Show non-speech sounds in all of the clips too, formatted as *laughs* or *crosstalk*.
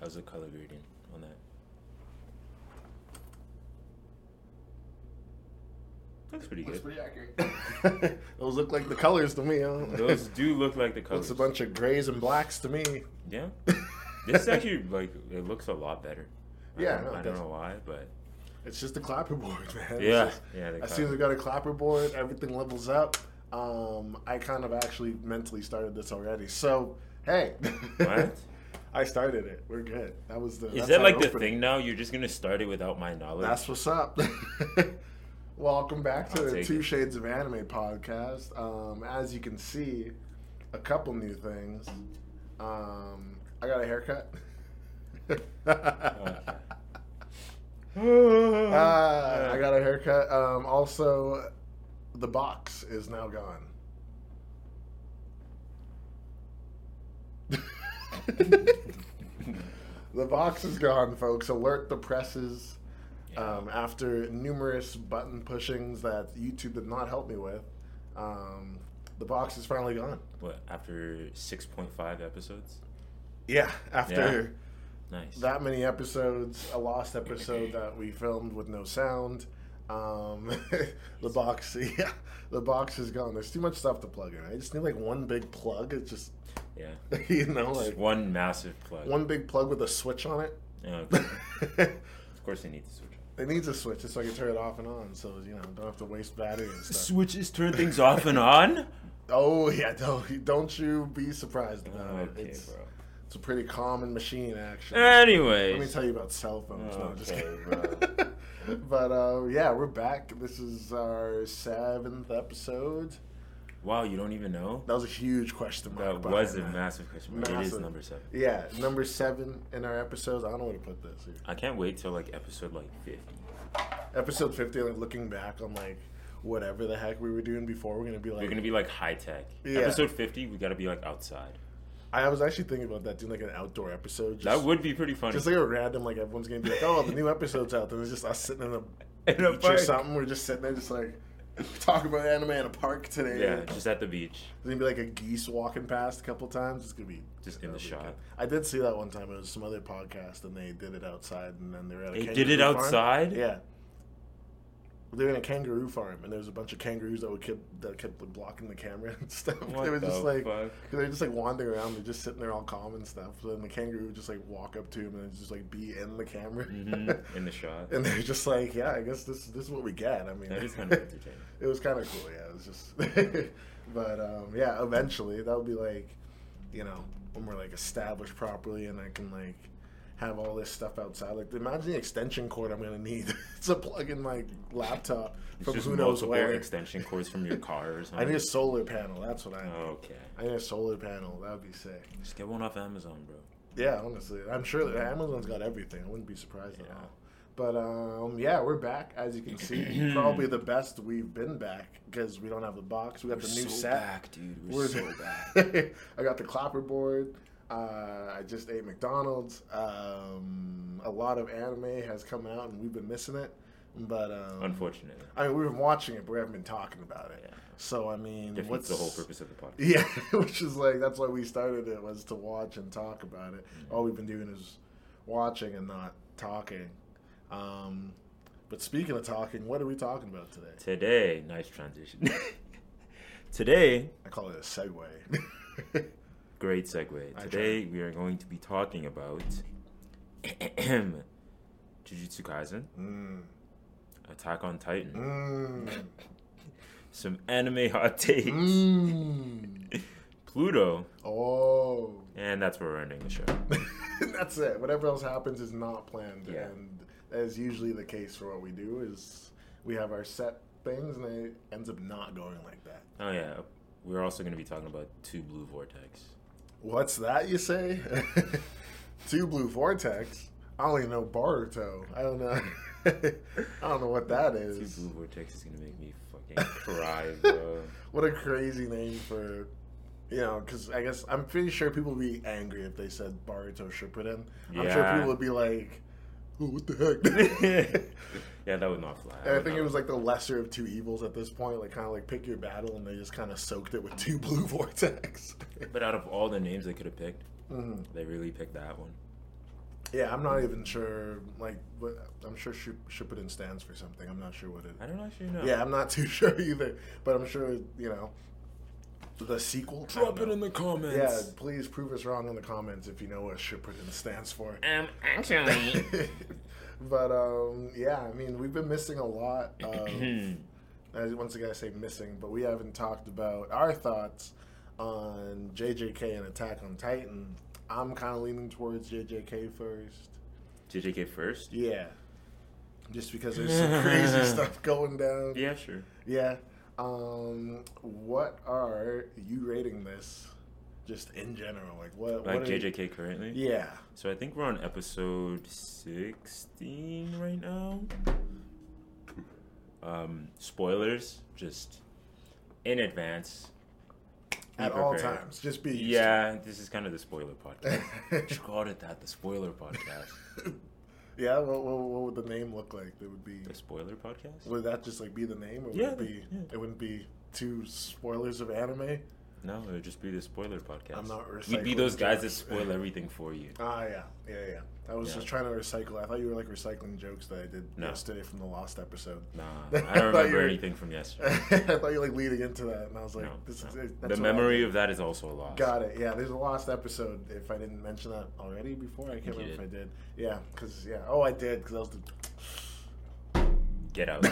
How's the color gradient on that? Looks pretty Looks good. pretty accurate. *laughs* *laughs* Those look like the colors to me. Huh? Those do look like the colors. Looks a bunch of grays and blacks to me. Yeah. *laughs* This actually like it looks a lot better. I Yeah, don't, no, I don't know why, but It's just a clapperboard, man. Yeah, just- yeah. as soon as I color. got a clapperboard, everything levels up. Um, I kind of actually mentally started this already. So, hey. What? I started it. We're good. That was the. Is that's that like the thing it. now? You're just gonna start it without my knowledge. That's what's up. *laughs* Welcome back to I'll the Two it. Shades of Anime podcast. Um, as you can see, a couple new things. Um, I got a haircut. Uh, *laughs* *laughs* I got a haircut. Um, also, the box is now gone. The box is gone, folks. Alert the presses. Yeah. Um, after numerous button pushings that YouTube did not help me with, um, the box is finally gone. what after six point five episodes? Yeah, after Nice. that many episodes, a lost episode that we filmed with no sound. Um, *laughs* the box, *laughs* yeah, the box is gone. There's too much stuff to plug in. I just need like one big plug. It's just, yeah. *laughs* you know, Just like one massive plug. one big plug with a switch on it. Yeah, *laughs* okay. of course, they need to switch. it needs a switch just so I can turn it off and on, so you know, don't have to waste battery and stuff. Switches turn things off and on. *laughs* Oh yeah, don't don't you be surprised about it. Okay, It's, bro. it's a pretty common machine actually. Anyways, Let me tell you about cell phones. no, just Okay, kidding. but uh, yeah, we're back. This is our seventh episode. Wow, you don't even know. That was a huge question mark. That was a that. massive question. mark. It is number seven. Yeah, number seven in our episodes. I don't know where to put this here. I can't wait till like episode like fifty. Episode fifty. Like looking back on like whatever the heck we were doing before, we're gonna be like. We're gonna be like high tech. Yeah. Episode fifty, we gotta be like outside. I was actually thinking about that doing like an outdoor episode. Just, That would be pretty funny. just like a random like everyone's gonna be like, oh, the new episode's out. Then it's just us sitting in a *laughs* In a beach or something. We're just sitting there, just like *laughs* talking about anime in a park today. yeah, just at the beach. There's gonna be like a geese walking past a couple times. It's gonna be Just in the shot. good. I did see that one time. It was some other podcast, and they did it outside, and then they were at a They did it farm. outside? Yeah. They were in a kangaroo farm, and there was a bunch of kangaroos that would keep that kept like, blocking the camera *laughs* and stuff. They were just like, fuck? they were just like wandering around. They're just sitting there all calm and stuff. So then the kangaroo would just like walk up to him and just like be in the camera. hmm *laughs* In the shot. and they're just like, yeah, I guess this this is what we get. I mean, That is *laughs* kind of entertaining. it was kind of cool. Yeah, it was just, but um, yeah, eventually that would be like, you know, when we're like established properly and I can like have all this stuff outside. Like, imagine the extension cord I'm gonna need *laughs* to plug in my laptop from who knows where. extension cords from your car or *laughs* I need a solar panel. That's what I need. Okay. I need a solar panel. That would be sick. Just get one off Amazon, bro. Yeah, honestly, I'm sure that Amazon's got everything. I wouldn't be surprised at all. But um, yeah, we're back. As you can see, *clears throat* probably the best we've been back because we don't have the box. We got the new so set. back, dude. We're, We're so *laughs* back. I got the clapperboard. Uh, I just ate McDonald's. Um, a lot of anime has come out, and we've been missing it. But um, Unfortunately. I mean, we've been watching it, but we haven't been talking about it. Yeah. So I mean, Defeats what's the whole purpose of the podcast. *laughs* Yeah, *laughs* which is like that's why we started it was to watch and talk about it. All we've been doing is watching and not talking. Um, but speaking of talking, what are we talking about today? Today, nice transition. *laughs* Today, I call it a segue. Great segue. Today, we are going to be talking about *clears throat* Jujutsu Kaisen, mm, Attack on Titan, mm, some anime hot takes, mm. *laughs* Pluto, Oh, and that's where we're ending the show. *laughs* that's it. Whatever else happens is not planned, Yeah. and that is usually the case for what we do. Is we have our set things, and it ends up not going like that. Oh yeah, we're also going to be talking about Two Blue Vortex. What's that you say? *laughs* Two blue vortex. I don't even know Boruto. I don't know. *laughs* I don't know what that is. Two. Blue Vortex is going to make me fucking cry, bro. *laughs* What a crazy name for, you know, because I guess I'm pretty sure people would be angry if they said Boruto Shippuden. I'm sure people would be like, oh, what the heck? Yeah, that would not fly. And I would think not- it was like the lesser of two evils at this point. Like kind of like pick your battle, and they just kind of soaked it with two *laughs* blue vortex. But out of all the names they could have picked, Mhm. they really picked that one. Yeah, I'm not even sure. Like, what, I'm sure Ship- Shippuden stands for something. I'm not sure what it. I don't actually know. Yeah, I'm not *laughs* too sure either. But I'm sure you know the sequel. Drop it in the comments. Yeah, please prove us wrong in the comments if you know what Shippuden stands for. Um, actually. *laughs* but um, yeah, I mean, we've been missing a lot. *clears throat* Of, as once again, I say missing, but we haven't talked about our thoughts on JJK and Attack on Titan. I'm kind of leaning towards JJK first. JJK first? Yeah, just because there's some *laughs* crazy stuff going down. Yeah, sure. Yeah. Um, what are you rating this? Just in general, like what? Like what are you- JJK currently? Yeah. So I think we're on episode 16 right now. Um, spoilers, just in advance. At all times, just be. used Yeah, this is kind of the spoiler podcast. *laughs* Just called it that, the spoiler podcast. *laughs* yeah. What, what, what would the name look like? It would be. The spoiler podcast? Would that just like be the name, or would Yeah, it be? yeah. It wouldn't be two spoilers of anime. No, it would just be the spoiler podcast. I'm not We'd be those guys that spoil everything for you. *laughs* Ah, yeah, yeah, yeah. I was Yeah. just trying to recycle. I thought you were like recycling jokes that I did No. yesterday from the lost episode. Nah, *laughs* I don't remember were- anything from *laughs* yesterday. I thought you were like leading into that, and I was like, No, "This no. is it. the memory of that is also a loss. Got it. Yeah, there's a lost episode. If I didn't mention that already before, I can't You remember if I did. did. Yeah, because yeah. Oh, I did because I was the. Get out.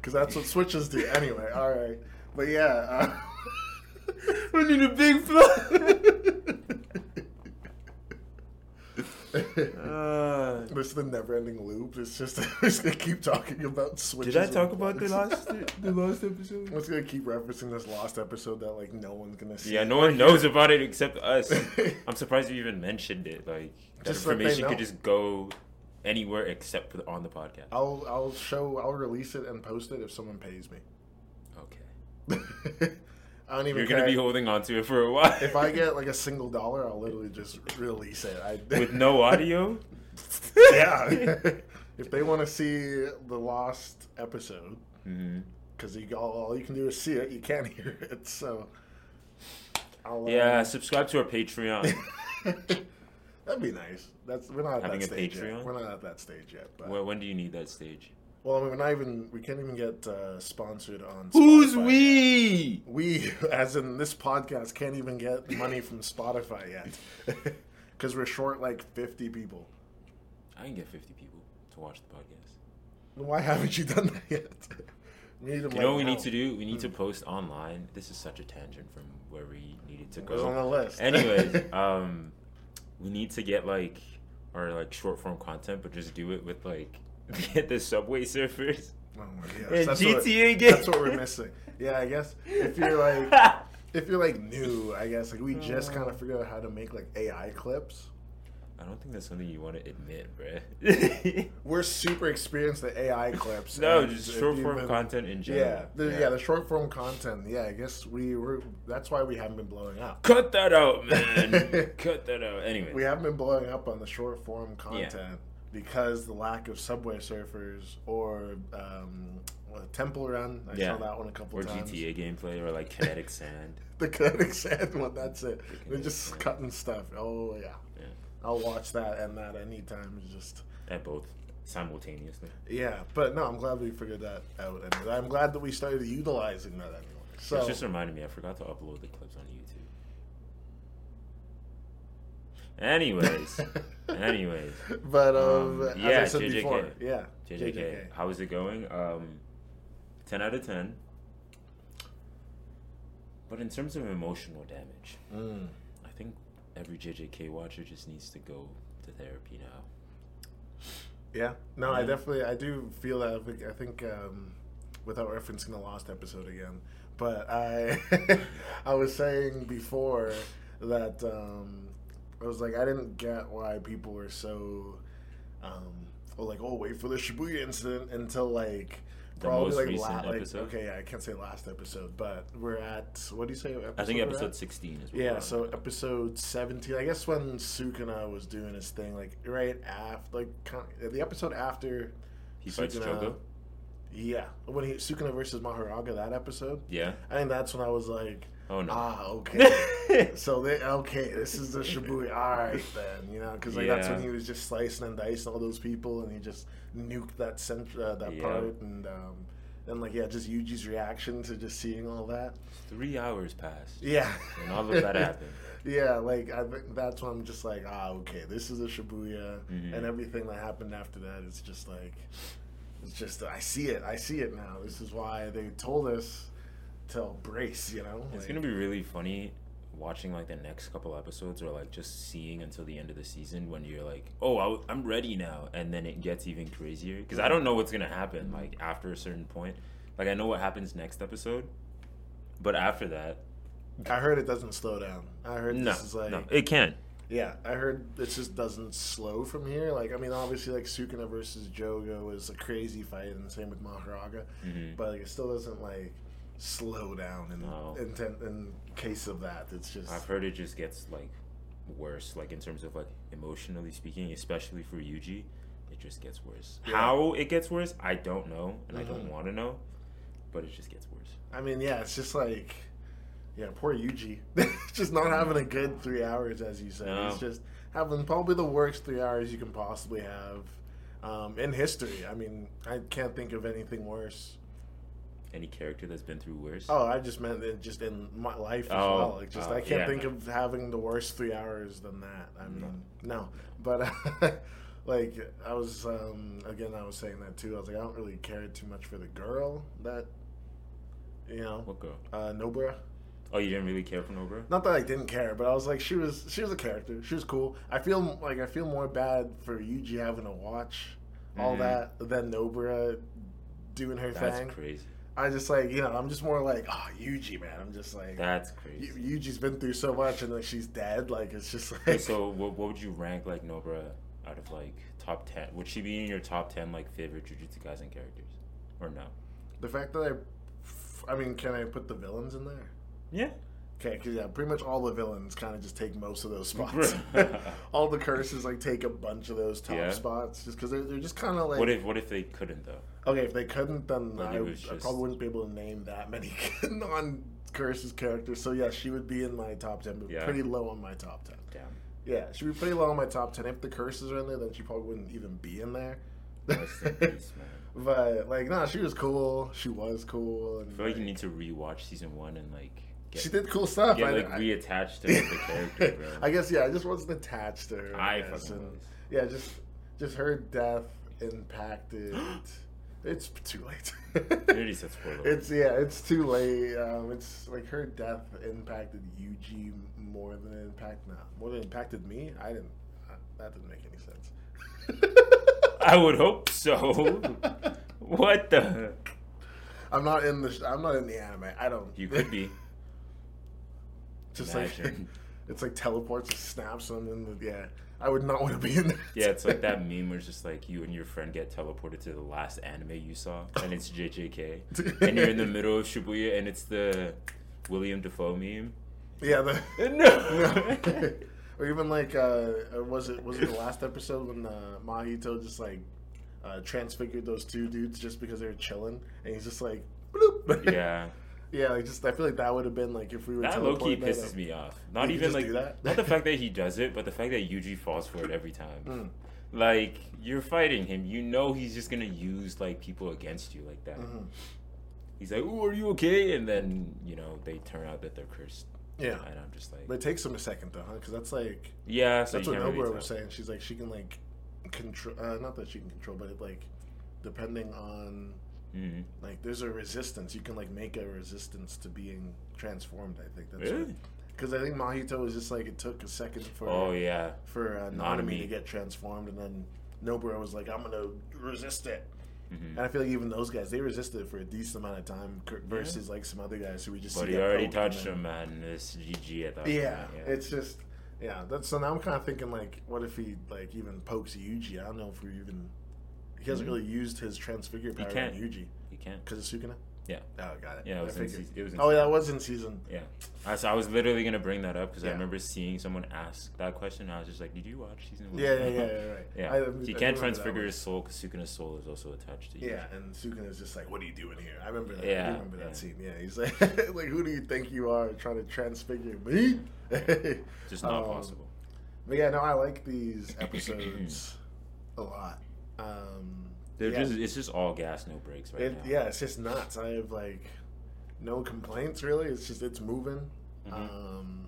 Because that's what switches do. *laughs* Anyway, all right. But yeah. Uh, *laughs* we need a big *laughs* flood. Uh, this is the never-ending loop. It's just we're gonna keep talking about switches. did I talk about the last the last episode? I'm just gonna keep referencing this last episode that like no one's gonna see. Yeah, no one knows about it except us. I'm surprised you even mentioned it. Like that Just information could just go anywhere except for the, on the podcast. I'll I'll show I'll release it and post it if someone pays me. Okay. *laughs* I don't even You're care. gonna be holding on to it for a while. if I get like a *laughs* single dollar, I'll literally just release it. I, *laughs* with no audio. yeah. if they want to see the lost episode, mm-hmm. because you all, all you can do is see it, you can't hear it. So, I'll, Yeah, um, subscribe to our Patreon. That'd be nice. That's we're not at Having that a stage yet. Patreon? We're not at that stage yet. But when, when do you need that stage? well, I mean, we're not even. We can't even get uh, sponsored on. Who's Spotify we? yet. We, *laughs* as in this podcast, can't even get money from Spotify yet, *laughs* because we're short like fifty people. I can get 50 people to watch the podcast. Why haven't you done that yet? *laughs* We need them You know what we now. need to do? We need to post online. This is such a tangent from where we needed to It was on go. the list. Anyways, um, we need to get like our like short form content, but just do it with like *laughs* get the Subway Surfers Oh my gosh, and that's what- GTA games. That's what we're missing. Yeah, I guess if you're like *laughs* if you're like new, I guess like we *laughs* just oh. kind of figured out how to make like AI clips. I don't think that's something you want to admit, bruh. *laughs* We're super experienced at AI clips. no, just short form been- content in general. Yeah, the, yeah, the short form content. Yeah, I guess we were. That's why we haven't been blowing up. Cut that out, *laughs* man. Cut that out. Anyway, We haven't been blowing up on the short form content because the lack of Subway Surfers or um, what, Temple Run. I Yeah. saw that one a couple or times. GTA gameplay or like *laughs* kinetic sand. The kinetic sand one. That's it. They're just sand. cutting stuff. Oh yeah. I'll watch that and that anytime. It's just at both simultaneously. yeah, but no, I'm glad we figured that out, and I'm glad that we started utilizing that anyway. So It's just reminded me. I forgot to upload the clips on YouTube. Anyways, *laughs* anyways, but um, Um, as yeah, I said JJK. before, yeah, JJK, how is it going? Um, ten out of ten. But in terms of emotional damage, Mm. I think every JJK watcher just needs to go to therapy now. Yeah, no, I definitely, I do feel that. I think, I think um, without referencing the last episode again, but I, *laughs* I was saying before that um, I was like, I didn't get why people were so, um, well, like, oh, wait for the Shibuya incident until like The probably most like, recent la- like episode? okay, yeah, I can't say last episode, but we're at what do you say? I think episode sixteen is. Yeah, so now. episode seventeen. I guess when Sukuna was doing his thing, like right after, like kind of, the episode after he fights Sukuna- Jogo. Yeah, when he Sukuna versus Mahoraga, that episode. Yeah, I think that's when I was like, Oh no. Ah, okay. *laughs* so they okay. This is the Shibuya. All right then, you know, because like that's when he was just slicing and dicing all those people, and he just nuked that cent- uh, that Yeah. part, and um, and like yeah, just Yuji's reaction to just seeing all that. Three hours passed. Yeah, And all of that *laughs* happened. Yeah, like I, think that's when I'm just like, ah, okay, this is a Shibuya, Mhm. and everything that happened after that is just like, it's just I see it, I see it now. This is why they told us to brace, you know. It's Like, gonna be really funny watching like the next couple episodes or like just seeing until the end of the season when you're like, oh, I, I'm ready now, and then it gets even crazier because I don't know what's gonna happen like after a certain point. Like I know what happens next episode, but after that, I heard it doesn't slow down. I heard no, this is like, no, it can. yeah, I heard it just doesn't slow from here. Like, I mean, obviously, like Sukuna versus Jogo is a crazy fight, and the same with Mahoraga, Mhm. but like it still doesn't like slow down in No. in, ten, in case of that. It's just I've heard it just gets like worse, like in terms of like emotionally speaking, especially for Yuji. It just gets worse. Yeah. How it gets worse, I don't know, and I don't Mhm. want to know, but it just gets worse. I mean, yeah, it's just like, yeah, poor Yuji. *laughs* just not having a good three hours, as you said. No. He's just having probably the worst three hours you can possibly have um, in history. I mean, I can't think of anything worse. Any character that's been through worse. Oh, I just meant it just in my life as Oh, well. Like, just oh, I can't yeah. think of having the worst three hours than that. I mean, no, but *laughs* like I was um, again, I was saying that too. I was like, I don't really care too much for the girl that you know, What girl? uh, Nobara. Oh, you didn't really care for Nobara? Not that I didn't care, but I was like, she was she was a character. She was cool. I feel like I feel more bad for Yuji having to watch all Mhm. that than Nobara doing her That's thing. That's crazy. I just like you know I'm just more like oh Yuji man. I'm just like That's Yu- crazy. Yuji's been through so much and like she's dead. Like it's just like Okay, so what, what would you rank like Nobara out of like top ten? Would she be in your top ten like favorite Jujutsu Kaisen characters, or no? the fact that I, I mean, can I put the villains in there? Yeah. Okay, because yeah, pretty much all the villains kind of just take most of those spots. *laughs* *laughs* all the curses like take a bunch of those top Yeah. spots just because they're, they're just kind of like. what if what if they couldn't though? okay, if they couldn't, then Like, I, was I probably wouldn't be able to name that many *laughs* non curses characters. So yeah, she would be in my top ten, but Yeah. pretty low on my top ten. Damn. Yeah, she'd be pretty low on my top ten. If the curses are in there, then she probably wouldn't even be in there. Peace, man. But like, nah, she was cool. She was cool, and I feel like you need to rewatch season one and like get, she did cool stuff. get I- like I- reattached to the character, *laughs* bro. I guess yeah, I just wasn't attached to her. I, I guess, and-. Yeah, just just her death impacted. *gasps* it's too late. You said spoiler. *laughs* It's yeah, it's too late. Um, it's like her death impacted Yuji more than it impacted more than it impacted me. I didn't. uh, That didn't make any sense. *laughs* I would hope so. what the? I'm not in the. I'm not in the anime. I don't. You could be. Just like *laughs* it's like teleports and snaps them and yeah. I would not want to be in there. Yeah, it's like *laughs* that meme where it's just like you and your friend get teleported to the last anime you saw, and it's JJK, and you're in the middle of Shibuya, and it's the William Dafoe meme. Yeah, the *laughs* No. or even like uh was it was it the last episode when uh, Mahito just like uh, transfigured those two dudes just because they were chilling and he's just like bloop. yeah, yeah like just I feel like that would have been like if we were that low key pisses me off. Not even like that? not the fact that he *laughs* does it, but the fact that Yuji falls for it every time. Mm. Like you're fighting him, you know he's just gonna use like people against you like that. Mhm. He's like, "Oh, are you okay?" And then you know they turn out that they're cursed. Yeah. and I'm just like, But it takes him a second though, huh? Because that's like yeah. So that's what can't really was saying. She's like she can like control. Uh, not that she can control, but it like depending on Mhm. like there's a resistance. You can like make a resistance to being transformed. I think that's Really? Because I think Mahito was just like it took a second for Oh yeah. for uh, Nanami. To get transformed, and then Nobara was like, "I'm gonna resist it." Mhm. And I feel like even those guys they resisted it for a decent amount of time versus like some other guys who we just But see he already touched him, man. It's GG at that Yeah, point. it's just yeah. That's so now I'm kind of thinking like, what if he like even pokes Yuji? I don't know if we even he hasn't Mhm. really used his transfigure power on can't. Yuji you can't. because of Sukuna. Yeah. Oh, got it. Yeah, it I was in season. It was in Oh, yeah, season. that was in season. Yeah. I, so I was literally gonna bring that up because I remember seeing someone ask that question. And I was just like, "Did you watch season one?" Yeah, yeah, yeah, yeah, right. *laughs* yeah. I- I he remember can't transfigure his soul because Sukuna's soul is also attached to you. Yeah, and Sukuna is just like, "What are you doing here?" I remember that. I Yeah, remember that scene. Yeah, he's like, *laughs* "Like, who do you think you are, trying to transfigure me?" Just not *laughs* Um, possible. But yeah, no, I like these episodes *clears throat* a lot. Um, They're yeah. just it's just all gas, no brakes right It, now. yeah, it's just nuts. I have like no complaints really. It's just it's moving. Mhm. Um,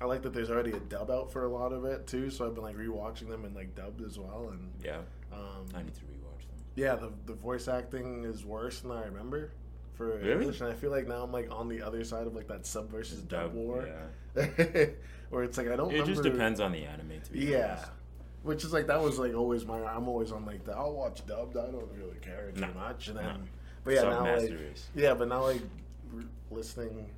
I like that there's already a dub out for a lot of it too. So I've been like rewatching them and like dubbed as well. And Yeah. um, I need to rewatch them. yeah, the the voice acting is worse than I remember for Really? English, and I feel like now I'm like on the other side of like that sub versus dub, Dub, war, Yeah. *laughs* where it's like I don't. It just depends on the anime to be Yeah. honest. Which is like that was like always my I'm always on like the I'll watch dubbed I don't really care too Nah. much and then Nah. but yeah Sub now like race. yeah but now like r- listening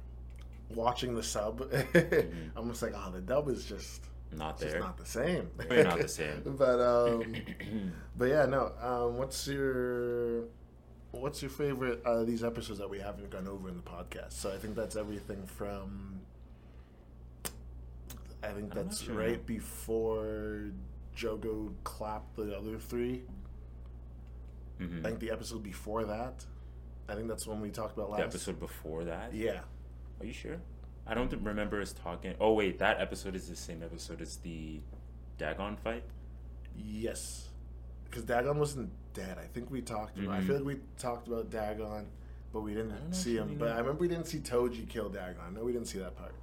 watching the sub *laughs* I'm just like oh the dub is just Not it's just there. not the same Really not the same. *laughs* but um *clears throat* but yeah no um what's your what's your favorite uh, these episodes that we haven't gone over in the podcast so I think that's everything from I think that's sure. right before Jogo clapped the other three. Mhm. I think the episode before that. I think that's when we talked about last. The episode before that? Yeah. Are you sure? I don't remember us talking. Oh wait, that episode is the same episode as the Dagon fight. Yes. Because Dagon wasn't dead. I think we talked about. I Mhm. feel like we talked about Dagon, but we didn't see him. But. I remember we didn't see Toji kill Dagon. I know we didn't see that part.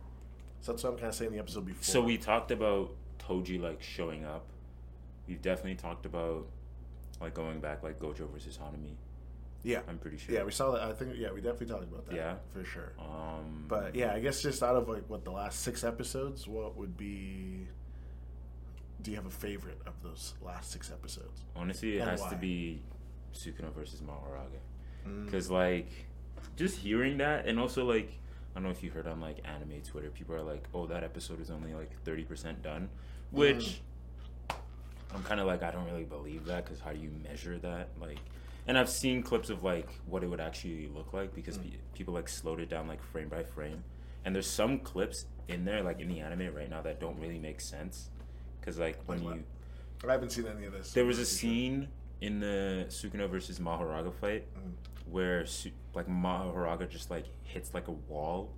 So that's what I'm kind of saying the episode before. So we talked about Toji like showing up. We've definitely talked about like going back like Gojo versus Hanami. Yeah. I'm pretty sure. Yeah, we saw that. I think. Yeah, we definitely talked about that. Yeah. for sure. Um, But yeah, I guess just out of like what the last six episodes, what would be? Do you have a favorite of those last six episodes? honestly, it And has why? to be Sukuna versus Mahoraga. Mm. Because like, just hearing that, and also like, I don't know if you heard on like anime Twitter, people are like, "Oh, that episode is only like thirty percent done," which I'm kind of like, I don't really believe that because how do you measure that? Like, and I've seen clips of like what it would actually look like because pe- people like slowed it down like frame by frame, and there's some clips in there like in the anime right now that don't really make sense because like when Like you I haven't seen any of this. there was a scene in the Sukuna versus Mahoraga fight Mm. where Su- like Mahoraga just like hits like a wall,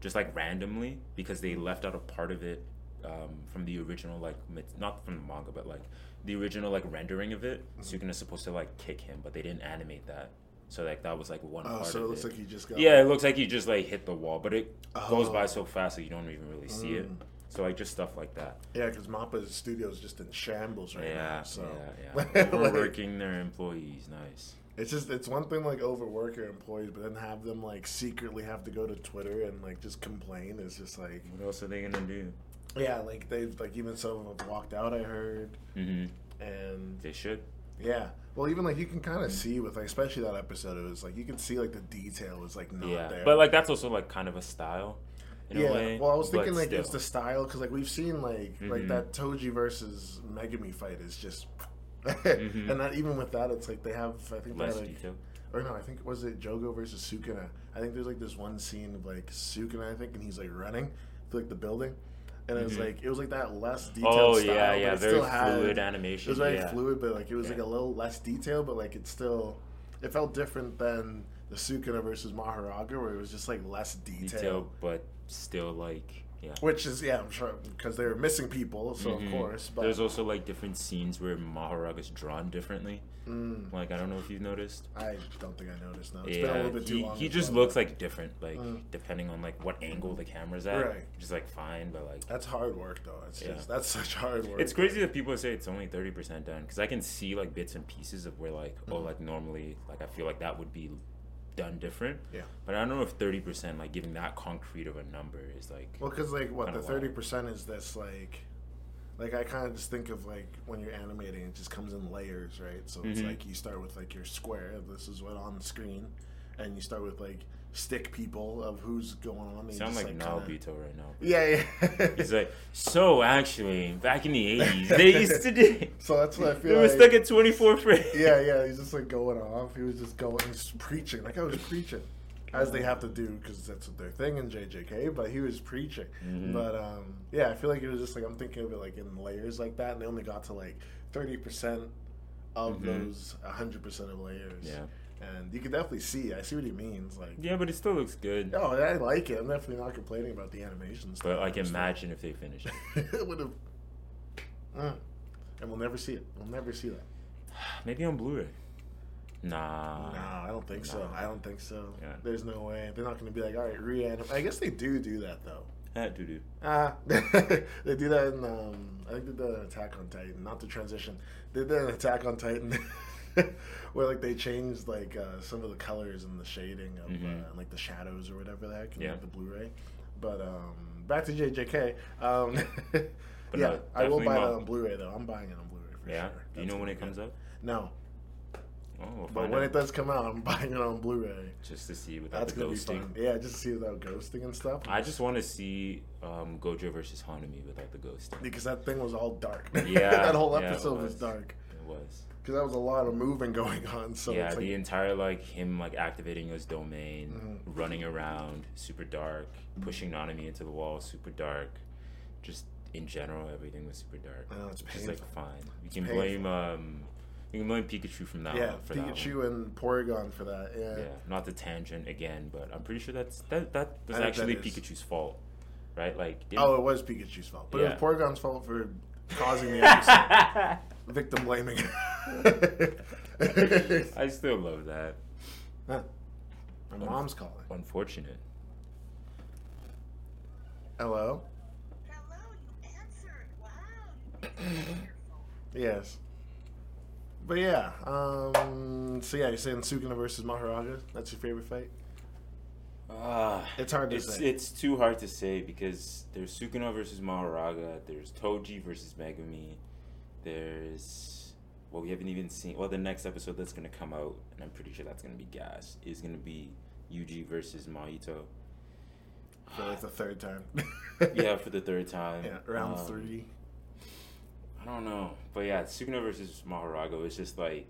just like randomly because they left out a part of it um, from the original like not from the manga but like the original like rendering of it. Mm-hmm. Sukuna's supposed to like kick him, but they didn't animate that. So like that was like one Oh, part so of it looks it. like he just got. yeah, it looks like he just like hit the wall, but it goes Oh. by so fast that you don't even really see it. Mm. So like just stuff like that. Yeah, because Mappa's studio is just in shambles right yeah, now. So yeah, *laughs* yeah. Overworking their employees, nice. it's just it's one thing like overwork your employees, but then have them like secretly have to go to Twitter and like just complain It's just like What else are they gonna do? Yeah, like they've like even some of them walked out. I heard, Mm-hmm. and They should. yeah, well even like you can kind of see with like especially that episode, it was like you can see like the detail is like not yeah, there. but like that's also like kind of a style, yeah, way. well I was thinking like it's the style because like we've seen like like Mhm. that Toji versus Megumi fight is just. *laughs* Mhm. and not even with that, it's like they have. I think they less had, like, detail. or no, I think was it Jogo versus Sukuna. I think there's like this one scene of like Sukuna, I think, and he's like running through like the building, and it was Mhm. like it was like that less detailed. Oh style, yeah, but yeah, it very still had- fluid animation. It was very yeah. fluid, but like it was like a little less detailed, but like it still it felt different than the Sukuna versus Mahoraga, where it was just like less detailed. detail, but still like yeah. Which is yeah, I'm sure because they're missing people, so Mhm. of course. But There's also like different scenes where Mahoraga's drawn differently. mm, Like I don't know if you've noticed. I don't think I noticed. now. It's been a yeah, little bit too he, long. he just well. looks like different, like Mm. depending on like what angle the camera's at. Right. Which is like fine, but like That's hard work, though. It's Yeah. just that's such hard work. It's crazy that people say it's only thirty percent done because I can see like bits and pieces of where like oh Mhm. like normally like I feel like that would be done different. Yeah. But I don't know if thirty percent like giving that concrete of a number is like Well, because like what the thirty percent is this like, like I kind of just think of like when you're animating, it just comes in layers, right? So it's Mhm. like you start with like your square. This is what on the screen, and you start with like stick people of who's going on. you sound just, like, kinda- right now. Yeah, yeah. *laughs* He's like, so actually, back in the eighties, they used to do. *laughs* so that's what I They feel. were like. stuck at twenty four frames. yeah, yeah. He's just like going off. He was just going, he's preaching. Like I was preaching. as they have to do because that's what their thing in JJK. But he was preaching. Mhm. But um, yeah, I feel like it was just like I'm thinking of it like in layers like that, and they only got to like thirty percent of Mhm. those hundred percent of layers. Yeah. And you can definitely see. I see what he means. Like, Yeah, but it still looks good. oh, I like it. I'm definitely not complaining about the animation. stuff. But style like, imagine if they finished it. *laughs* it would have. Mm. And we'll never see it. We'll never see that. *sighs* Maybe on Blu-ray. Nah. no, I don't think so. I don't think so. Yeah. There's no way. They're not going to be like, all right, reanimate. I guess they do do that though. Ah, doo-doo. *laughs* Ah, they do that in. Um, I think they did an Attack on Titan. Not the transition. They did an Attack on Titan, *laughs* *laughs* where like they changed like uh, some of the colors and the shading of Mhm. uh, like the shadows or whatever the heck in Yeah. the Blu-ray. But um, back to JJK. Um, *laughs* But yeah, no, I will buy not- that on Blu-ray though. I'm buying it on Blu-ray for Yeah. sure. Do you know when it comes out? No, Oh, we'll but when out. it does come out, I'm *laughs* buying it on Blu-ray. just to see without That's the ghosting. fun. Yeah, just to see without ghosting and stuff. I just want to see um, Gojo versus Hanami without the ghosting. because that thing was all dark. Yeah, that whole yeah, episode was. was. dark. It was. Because that was a lot of moving *laughs* going on. So yeah, like, the entire like him like activating his domain, Mhm. running around, super dark, pushing Nanami into the wall, super dark. Just in general, everything was super dark. Know, it's Which is like fine. You can painful. blame um, you can blame Pikachu from now yeah, on for that. one. Pikachu and Porygon for that. Yeah. Yeah, not the tangent again, but I'm pretty sure that's that that was actually that. Pikachu's fault, right? Like, Oh, it was Pikachu's fault, but Yeah. it was Porygon's fault for causing the episode. *laughs* Victim blaming. I still love that. Huh. My mom's calling. Unfortunate. Hello. Hello, you answered. Wow. Yes. But yeah, um, so yeah, you're saying Sukuna versus Maharaja? That's your favorite fight? Ah, It's hard to it's, say. It's too hard to say because there's Sukuna versus Mahoraga, there's Toji versus Megumi, there's well we haven't even seen well the next episode that's gonna come out and I'm pretty sure that's gonna be gas is gonna be Yuji versus Mahito. For like the third time. *laughs* yeah, for the third *laughs* time. Yeah, round Um, three. I don't know, but yeah, Sukuna versus Mahoraga was just like,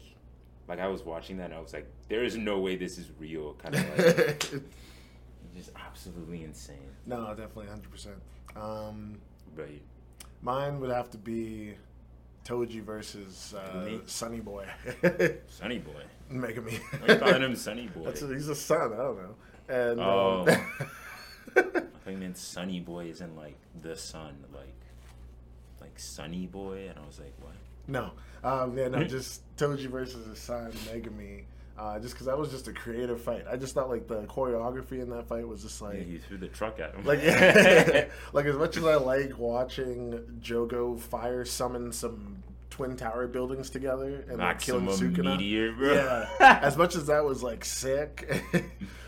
like I was watching that and I was like, there is no way this is real. Kind of like, *laughs* just absolutely insane. no, definitely 100%. Um, But mine would have to be Toji versus uh, Sunny Boy. *laughs* Sunny Boy, Megumi. why are you calling him Sunny *laughs* Boy? That's he's a son. I don't know. And Oh. um, *laughs* I you meant Sunny Boy isn't like the sun, like like Sunny Boy, and I was like, what? no, um, yeah, no, just Toji versus his son Megumi. Uh, just because that was just a creative fight. I just thought like the choreography in that fight was just Yeah, like. he threw the truck at him. Like, *laughs* *laughs* like as much as I like watching Jogo fire summon some twin tower buildings together and like killing Sukuna, meteor, bro. yeah. *laughs* As much as that was like sick,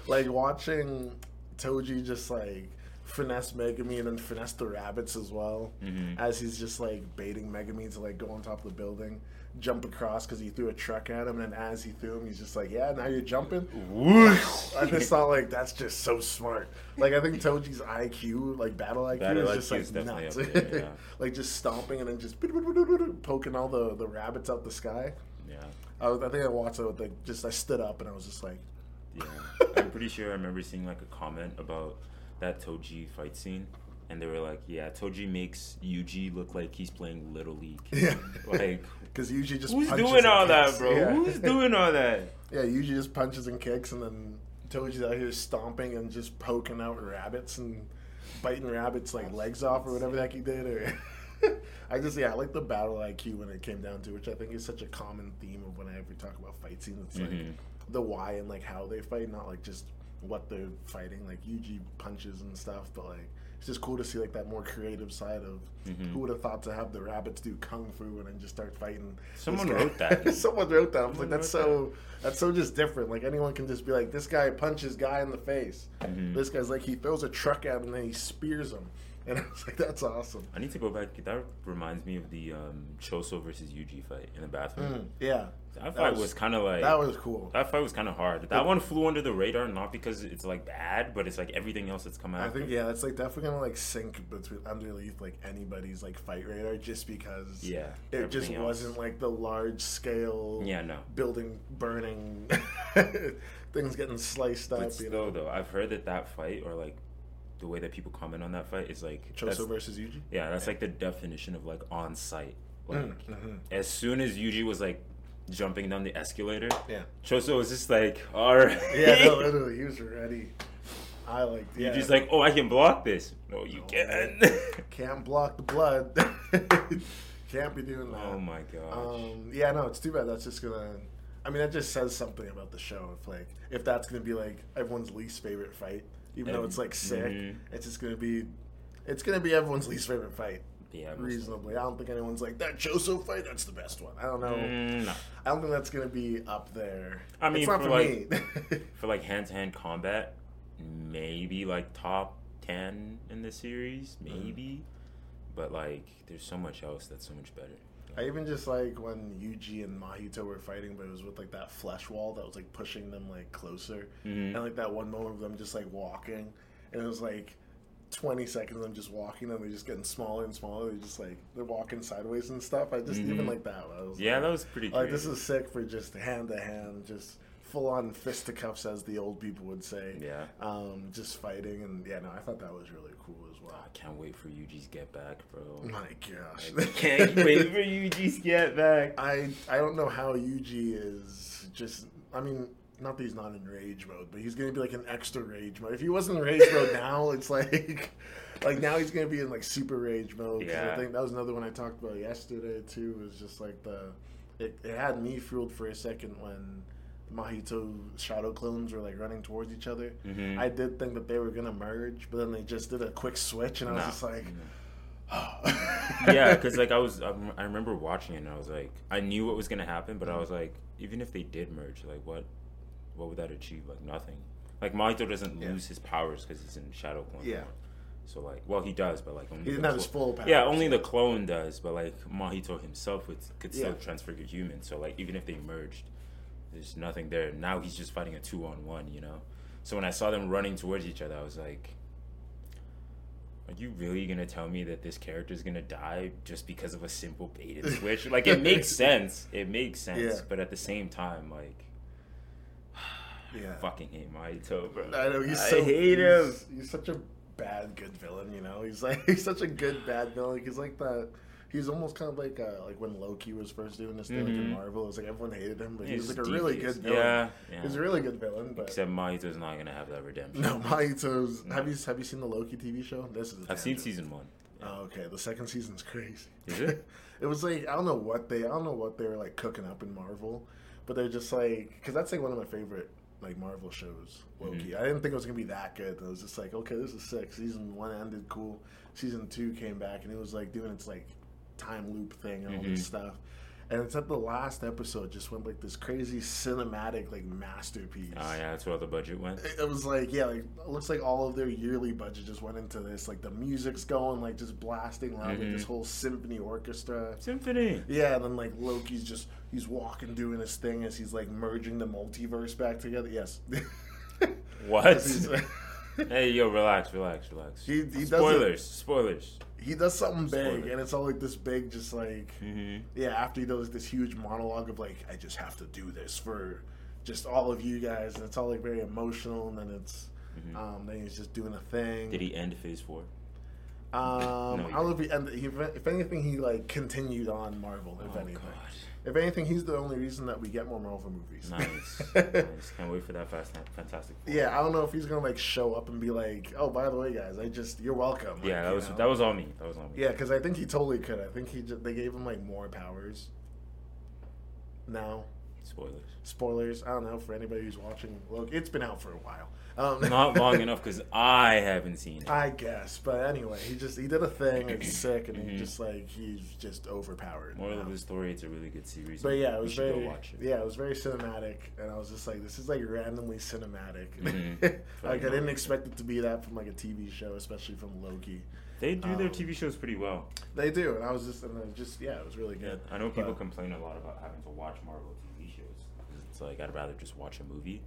like watching Toji just like finesse Megumi and then finesse the rabbits as well, Mhm. as he's just like baiting Megumi to like go on top of the building, jump across because he threw a truck at him, and then as he threw him, he's just like, "Yeah, now you're jumping." I just thought like that's just so smart. Like I think Toji's IQ, like battle IQ, Battle is just like nuts. there, yeah. *laughs* like just stomping and then just *laughs* poking all the the rabbits out the sky. Yeah, I, I think I watched it with like just I stood up and I was just like, yeah. *laughs* I'm pretty sure I remember seeing like a comment about that Toji fight scene, and they were like, "Yeah, Toji makes Yuji look like he's playing Little League." yeah, Like, because usually just who's doing all that, bro? Yeah. Who's doing all that? *laughs* Yeah, usually just punches and kicks, and then Toji's out here stomping and just poking out rabbits and biting rabbits like legs off or whatever the heck he did. Or *laughs* I just yeah, I like the battle IQ when it came down to, which I think is such a common theme of when I ever talk about fight scenes. It's like Mhm. the why and like how they fight, not like just what they're fighting. Like Yuji punches and stuff, but like it's just cool to see like that more creative side of Mhm. who would have thought to have the rabbits do kung fu and then just start fighting. Someone wrote that. *laughs* Someone wrote that. I was Someone like, that's so that's so just different. Like anyone can just be like, this guy punches guy in the face. Mhm. This guy's like he throws a truck at him and then he spears him. and *laughs* I was like, that's awesome. I need to go back. That reminds me of the um, Choso versus Yuji fight in the bathroom. Mm, yeah, That fight was, was- kind of like that was cool. that fight was kind of hard. That one flew under the radar, not because it's like bad, but it's like everything else that's come out. I think yeah, that's like definitely gonna like sink between underneath like anybody's like fight radar just because Yeah, it just else. wasn't like the large scale Yeah, no. building burning *laughs* things getting sliced up. But you know, though, I've heard that that fight or like the way that people comment on that fight is like Choso versus Yuji. Yeah, that's like the definition of like on site. Like Mm, mhm. as soon as Yuji was like jumping down the escalator, Yeah, Choso was just like, all right. *laughs* yeah, no, *laughs* literally, he was ready. I like yeah. Yuji's like, oh, I can block this. No, you No. can't. *laughs* can't block the blood. can't be doing that. oh my gosh. Um, yeah, no, it's too bad. That's just gonna. I mean, that just says something about the show. If like, if that's gonna be like everyone's least favorite fight, even though it's like sick, mhm. it's just gonna be, it's gonna be everyone's least favorite fight. Yeah, Reasonably, I don't think anyone's like that Choso fight. That's the best one. I don't know. Mm, no. I don't think that's gonna be up there. I mean, it's not for, for, like- me. *laughs* For like hand to hand combat, maybe like top ten in the series, Mm-hmm. maybe. But like, there's so much else that's so much better. I even just like when Yuji and Mahito were fighting, but it was with like that flesh wall that was like pushing them like closer, Mhm. and like that one moment of them just like walking, and it was like twenty seconds I'm just walking, and they're just getting smaller and smaller. They're just like they're walking sideways and stuff. I just even Mhm. like that. I was Yeah, like, that was pretty. like this is sick for just hand to hand, just full on fisticuffs as the old people would say. Yeah. Um, just fighting and yeah, no, I thought that was really cool as well. I can't wait for Yuji's get back, bro. My gosh, I can't wait for Yuji's get back. *laughs* I I don't know how Yuji is just. I mean, not that he's not in rage mode, but he's gonna be like an extra rage mode. If he wasn't in rage mode *laughs* now, it's like, like now he's gonna be in like super rage mode. Yeah. I think that was another one I talked about yesterday too. Was just like the, it, it had me fooled for a second when. Mahito shadow clones were like running towards each other. Mhm. I did think that they were gonna merge, but then they just did a quick switch, and I was Nah. just like, yeah, because like *laughs* I was, I remember watching it and I was like, I knew what was gonna happen, but I was like, even if they did merge, like what, what would that achieve? Like nothing. Like Mahito doesn't Yeah. lose his powers because he's in Shadow Clone. Yeah. form. So like, well, he does, but like only He didn't the have his full powers. Yeah, only the clone does, but like Mahito himself would, could still Yeah. transfigure human. So like, even if they merged, there's nothing there. Now he's just fighting a two on one, you know. So when I saw them running towards each other, I was like, are you really gonna tell me that this character is gonna die just because of a simple bait and switch? like it *laughs* makes sense. It makes sense. Yeah. But at the same time, like yeah. fucking hate Mahito, bro. I know he's I so hate he's, him. He's such a bad good villain, you know. He's like *laughs* he's such a good bad villain. He's like that. He's almost kind of like uh, like when Loki was first doing this thing like in. Marvel. It was like everyone hated him, but he He's was like a really good villain. Yeah, yeah. He's a really good villain. But Except Mahito's not gonna have that redemption. no, *laughs* Mahito's. No. Have you have you seen the Loki TV show? This is. I've seen season one. Oh, okay. The second season's crazy. Is it? *laughs* it was like I don't know what they I don't know what they were like cooking up in Marvel, but they're just like because that's like one of my favorite like Marvel shows. Loki. Mhm. I didn't think it was gonna be that good. I was just like, okay, this is sick. Season one ended cool. Season two came back and it was like doing its like time loop thing and all this Mhm. stuff. And it's at the last episode just went like this crazy cinematic like masterpiece. Oh yeah, that's where the budget went. It it was like, yeah, like it looks like all of their yearly budget just went into this. Like the music's going, like just blasting loud, like Mhm. this whole symphony orchestra. Symphony. Yeah, and then like Loki's just he's walking doing his thing as he's like merging the multiverse back together. Yes. *laughs* What? Hey, yo, relax, relax, relax. He- he spoilers, spoilers. he does something big, and it's all like this big, just like Mm-hmm. yeah. After he does this huge monologue of like, I just have to do this for just all of you guys, and it's all like very emotional, and then it's Mhm. um then he's just doing a thing. Did he end Phase Four? Um, *laughs* No, I don't know if he, he, if anything, he like continued on Marvel. If oh anything, God, if anything, he's the only reason that we get more Marvel movies. nice, *laughs* nice. Can't wait for that fast, Fantastic. Four. Yeah, I don't know if he's gonna like show up and be like, "Oh, by the way, guys, I just you're welcome." Like, yeah, that was know? that was all me. That was all me. Yeah, because I think he totally could. I think he just, they gave him like more powers. Now, Spoilers. spoilers. I don't know for anybody who's watching. Look, it's been out for a while. Um, Not long *laughs* enough because I haven't seen it. I guess, but anyway, he just he did a thing. It's *clears throat* sick, and he Mhm. just like he's just overpowered. Moral now. of the story: It's a really good series. But yeah, it was very it. yeah, it was very cinematic, and I was just like, this is like randomly cinematic. *laughs* Mhm. like I didn't expect it to be that from like a TV show, especially from Loki. They do their Um, TV shows pretty well. They do, and I was just, and was just, yeah, it was really good. I know people But- complain a lot about having to watch Marvel TV shows. It's like I'd rather just watch a movie,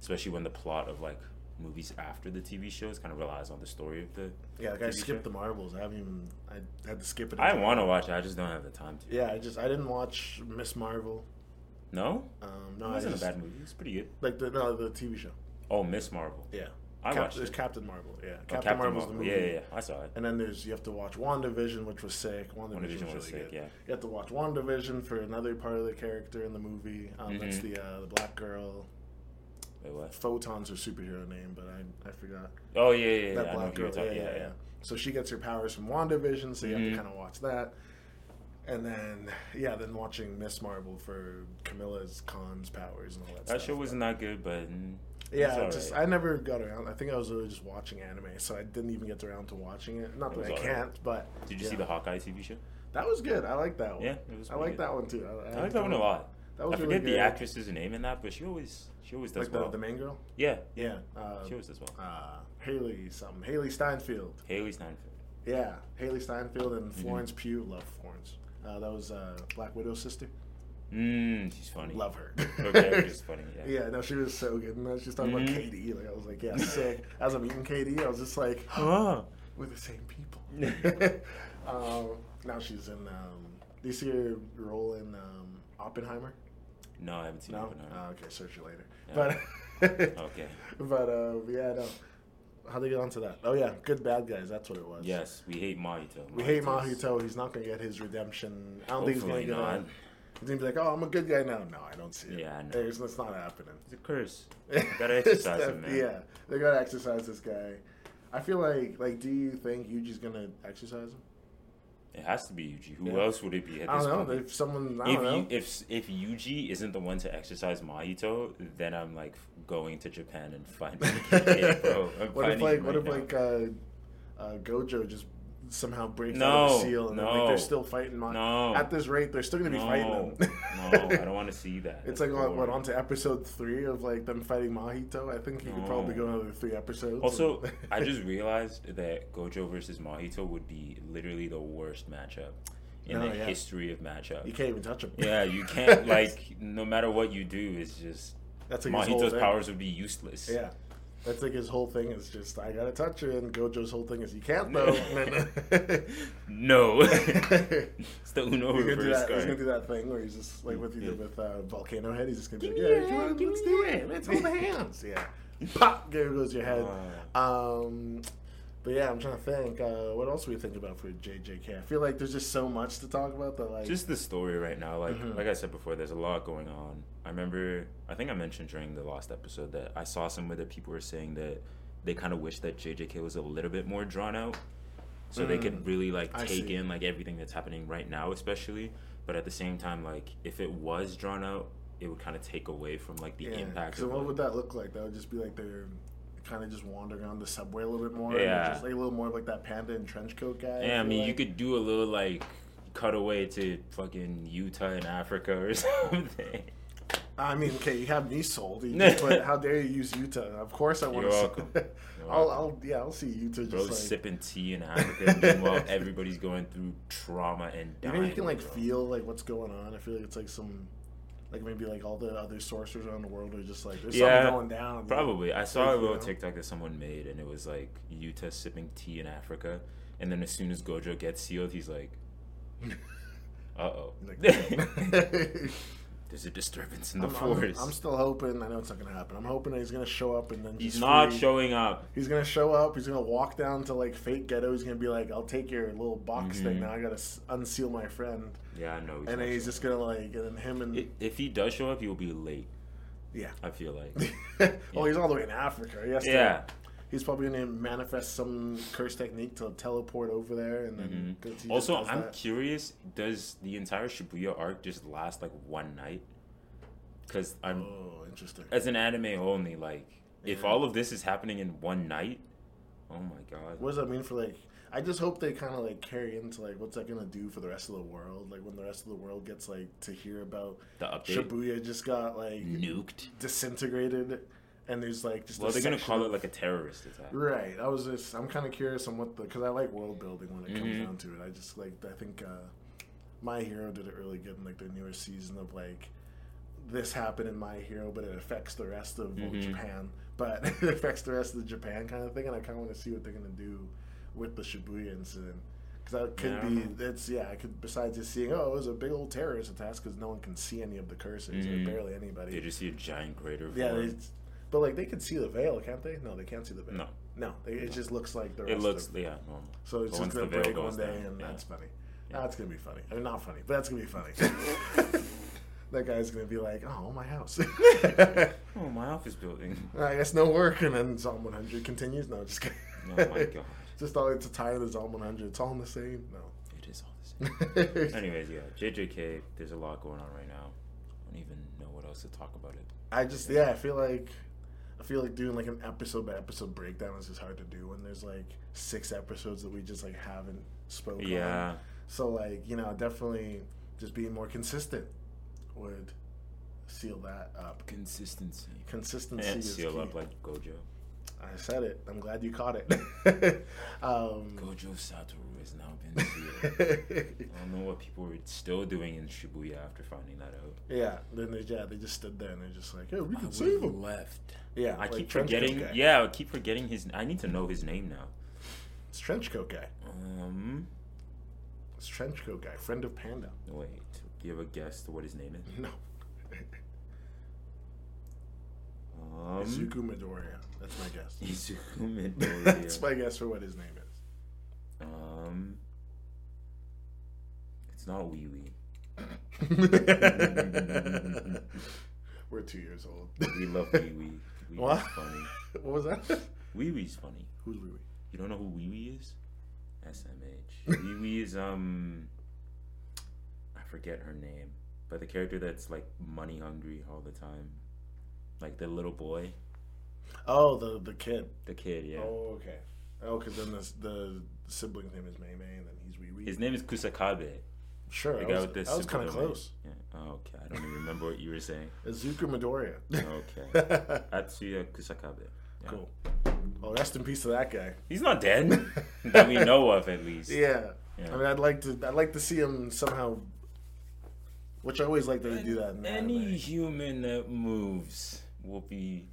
especially when the plot of like movies after the TV shows kind of relies on the story of the. Yeah, like I TV skipped show. the Marvels. I haven't even. I had to skip it. I want to watch it. I just don't have the time to. Yeah, I just I didn't watch Miss Marvel. No, Um, it no, I wasn't just, a bad movie. It's pretty good. Like the no the TV show. Oh, Miss Marvel. Yeah, I Cap- watched There's it. Captain Marvel. Yeah, Oh, Captain, Marvel's the movie. Yeah, yeah, yeah. I saw it. And then there's you have to watch WandaVision, which was sick. WandaVision, WandaVision was was really sick, good. yeah. You have to watch WandaVision for another part of the character in the movie. Um, That's Mhm. the uh, the black girl. Wait, what? Photon's her superhero name, but I I forgot. Oh yeah, yeah, yeah. that I know black girl. Yeah, talking- yeah, yeah, So she gets her powers from WandaVision, so you have Mhm. to kind of watch that. And then, yeah, then watching Miss Marvel for Kamala's Khan's powers and all that, That stuff. show wasn't that good, but Yeah, just alright. I never got around. I think I was really just watching anime, so I didn't even get around to watching it. Not It that was I can't, but Did you yeah. see the Hawkeye TV show? That was good. I like that one. Yeah, it was I like good. that one too. I, I like that one a lot. That was I really forget the good. actress's name in that, but she always she always does Like well. the, the main girl. yeah, Yeah. Uh, she always does well. uh, Hailee something. Hailee Steinfeld. Hailee Steinfeld. Yeah, Hailee Steinfeld and Mhm. Florence Pugh. Love Florence. Uh, that was uh, Black Widow's sister. Mmm, she's funny. Love her. Okay, *laughs* she's funny. Yeah. Yeah, no, she was so good. And she was talking Mhm. about KD. Like I was like, yeah, sick. *laughs* As I'm eating KD, I was just like, Oh. we're the same people. *laughs* um, now she's in. Um, do you see her role in um, Oppenheimer? No, I haven't seen No. Oppenheimer. Oh, okay, search it later. Yeah. But *laughs* Okay. But uh, yeah, no. How they get onto that? Oh yeah, good bad guys. That's what it was. Yes, we hate Mahito. We hate Mahito. He's not gonna get his redemption. I don't think he's gonna Hopefully get not. it. He's gonna be like, "Oh, I'm a good guy now." No, I don't see it. Yeah, I know. There's, it's not happening. It's a curse. *laughs* You gotta exorcise him, man. Yeah, they gotta exorcise this guy. I feel like, like, do you think Yuji's gonna exorcise him? It has to be Yuji. Who Yeah. else would it be at I don't know. point? If someone, I if don't know. you, if if Yuji isn't the one to exorcise Mahito, then I'm like going to Japan and finding *laughs* it, bro. I'm what if like, it what right if like uh, uh, Gojo just somehow breaks out of the seal and then, like, they're still fighting? Ma- No. At this rate, they're still gonna be no, fighting him. no, I don't want to see that. *laughs* It's That's like on, what on to episode three of like them fighting Mahito. I think you could probably No. go another three episodes. Also, and- I just *laughs* realized that Gojo versus Mahito would be literally the worst matchup in No, the yeah. history of matchups. you can't even touch him. Yeah, you *laughs* can't like no matter what you do, it's just That's like Mahito's powers would be useless. Yeah. That's like his whole thing is just I gotta touch her, and Gojo's whole thing is you can't though. *laughs* *laughs* No. *laughs* it's the Uno he's gonna, do that, he's gonna do that thing where he's just like with Yeah. with uh, Volcano Head. He's just gonna be like, yeah, me come a- on, give let's do it. Let's hold the hands. Yeah. Pop. There goes your head. Um, but yeah, I'm trying to think. Uh, what else we think about for JJK? I feel like there's just so much to talk about that. Like, just the story right now like Mhm. like i said before there's a lot going on i remember i think i mentioned during the last episode that i saw somewhere that people were saying that they kind of wish that jjk was a little bit more drawn out so they could Mm. really like take in like everything that's happening right now especially but at the same time like if it was drawn out it would kind of take away from like the yeah. impact So what what- would that look like? That would just be like they're kind of just wandering around the subway a little bit more. Yeah. just like a little more of like that panda and trench coat guy. yeah i mean you could do a little like cutaway to fucking yuta and africa or *laughs* something I mean, okay, you have me sold. You *laughs* but how dare you use Yuta? Of course, I want You're to. welcome. You're *laughs* I'll, welcome. I'll, yeah, I'll see Yuta just Bro, like. sipping tea in Africa. Meanwhile, everybody's going through trauma and You dying. know, you can like bro. feel like what's going on. I feel like it's like some, like maybe like all the other sorcerers around the world are just like there's Yeah, something going down. Probably. I saw Like, a you little know? TikTok that someone made, and it was like Yuta sipping tea in Africa, and then as soon as Gojo gets sealed, he's like, *laughs* "Uh oh, Like- *laughs* *laughs* there's a disturbance in the I'm, I'm, forest." I'm still hoping. I know it's not gonna happen. I'm hoping that he's gonna show up and then he's just not free- showing up. He's gonna show up. He's gonna walk down to like fake Geto. He's gonna be like, "I'll take your little box thing Mhm. now. I gotta unseal my friend." Yeah, I know. and then he's just gonna like, and then him and If he does show up, he will be late. yeah. I feel like. *laughs* well, he's all the way in Africa. He has to- Yeah. He's probably gonna manifest some curse technique to teleport over there, and then Mhm. just Also, I'm that. curious. Does the entire Shibuya arc just last like one night? Because I'm Oh, interesting. as an anime only, like if all of this is happening in one night, oh my god. What does that mean for like? I just hope they kind of like carry into like what's that gonna do for the rest of the world? Like when the rest of the world gets like to hear about The update Shibuya just got like nuked. disintegrated, and there's like just. Well, they're gonna call of- it like a terrorist attack. Right. I was just. I'm kind of curious on what the because I like world building when it comes Mhm. down to it. I just like. I think uh, My Hero did it really good in like the newer season of like this happened in My Hero, but it affects the rest of Mhm. Japan. But *laughs* it affects the rest of the Japan kind of thing, and I kind of want to see what they're gonna do with the Shibuya incident. Because that could Yeah, be, that's yeah. I could besides just seeing, oh, it was a big old terrorist attack because no one can see any of the cursors Mhm. or barely anybody. They just see a giant crater. Yeah, but like they could see the veil, can't they? No, they can't see the veil. No. no, they, it just looks like the it rest looks Of, yeah normal. so it's But just gonna break one day, down, and yeah. that's funny. Yeah. That's gonna be funny. I mean, not funny, but that's gonna be funny. *laughs* *laughs* that guy's gonna be like, "Oh, my house." *laughs* Oh, my office building. I guess no work, and then Zom 100 continues. No, just kidding. Oh my god, just all it's a tie to the Zom 100. It's all in the same. No. it is all the same. Anyways, yeah, JJK. There's a lot going on right now. I don't even know what else to talk about it. I just yeah, I feel like I feel like doing like an episode by episode breakdown is just hard to do when there's like six episodes that we just like haven't spoken. Yeah, So like you know definitely just being more consistent would seal that up. consistency. Consistency And is seal key. up like Gojo. I said it. I'm glad you caught it. *laughs* *laughs* um, Gojo Satoru now been. I don't know what people were still doing in Shibuya after finding that out. yeah. Then they yeah they just stood there and they're just like yeah we I can would save him. left. Yeah. I like keep forgetting. guy. Yeah, I keep forgetting his. I need to know his name now. It's trench coat guy. Um, It's trench coat guy. Friend of Panda. wait. Do you have a guess to what his name is? No. Um, Izuku Midoriya. That's my guess. Izuku Midoriya. *laughs* That's my guess for what his name is. Um, it's not Wee Wee. *laughs* We're two years old. We love Wee Wee. *laughs* Wee What? Funny. *laughs* What was that? Wee Wee's funny. Who's Wee Wee? You don't know who Wee Wee is? SMH. Wee Wee is um, I forget her name, but the character that's like money hungry all the time, like the little boy, Oh, the the kid. the kid. Yeah. Oh, okay. Oh, because then the the sibling's name is Mei Mei, and then he's Wee Wee. His name is Kusakabe. Sure, The I guy was, with the I was kind of close. Yeah. Oh, okay. I don't even remember what you were saying. *laughs* Azuka Midoriya. Okay. *laughs* Atsuya Kusakabe. Yeah. cool. Well, rest in peace to that guy. He's not dead *laughs* that we know of, at least. Yeah. Yeah. I mean, I'd like to. I'd like to see him somehow. Which I always like that they do that. In Any anime. human that moves will be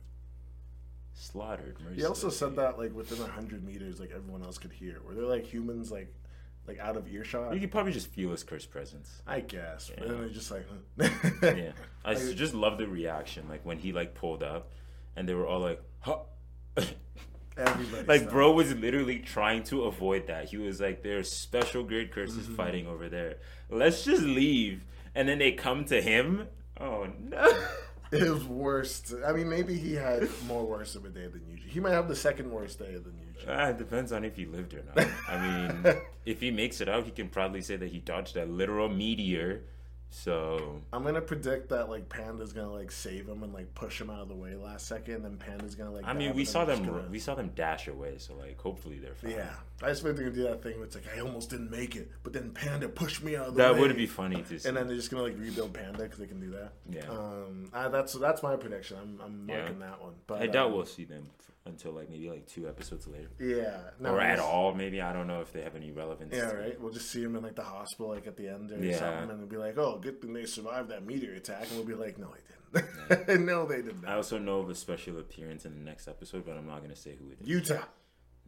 slaughtered. He also said that like within a hundred meters, like everyone else could hear. Were there like humans like like out of earshot? You could probably just feel his cursed presence. I guess. But Yeah. then they're just like, Yeah, *laughs* I Like- just love the reaction, like when he like pulled up, and they were all like, "Huh." *laughs* Everybody. like stopped. bro was literally trying to avoid that. He was like, "There's special grade curses Mm-hmm. fighting over there. Let's just leave." And then they come to him. Oh no! *laughs* His worst. I mean, maybe he had more worse of a day than usual. He might have the second worst day than usual. Ah, it depends on if he lived or not. I mean, *laughs* if he makes it out, he can probably say that he dodged a literal meteor. So I'm gonna predict that like Panda's gonna like save him and like push him out of the way last second, and then Panda's gonna like. I mean, we saw them. gonna- We saw them dash away. So like, hopefully they're fine. Yeah, I just think they're gonna do that thing where it's like I almost didn't make it, but then Panda pushed me out of the That way. That would be funny to see. And then they're just gonna like rebuild Panda because they can do that. Yeah. Um, I, that's that's my prediction. I'm I'm Yeah. marking that one. But I doubt um, we'll see them until like maybe like two episodes later, Yeah. No, or at all. Maybe I don't know if they have any relevance. Yeah, to- right. We'll just see him in like the hospital, like at the end or Yeah. something, and be like, "Oh, good thing they survived that meteor attack," and we'll be like, "No, they didn't. *laughs* no, they did not. I also know of a special appearance in the next episode, but I'm not gonna say who it is. Yuta.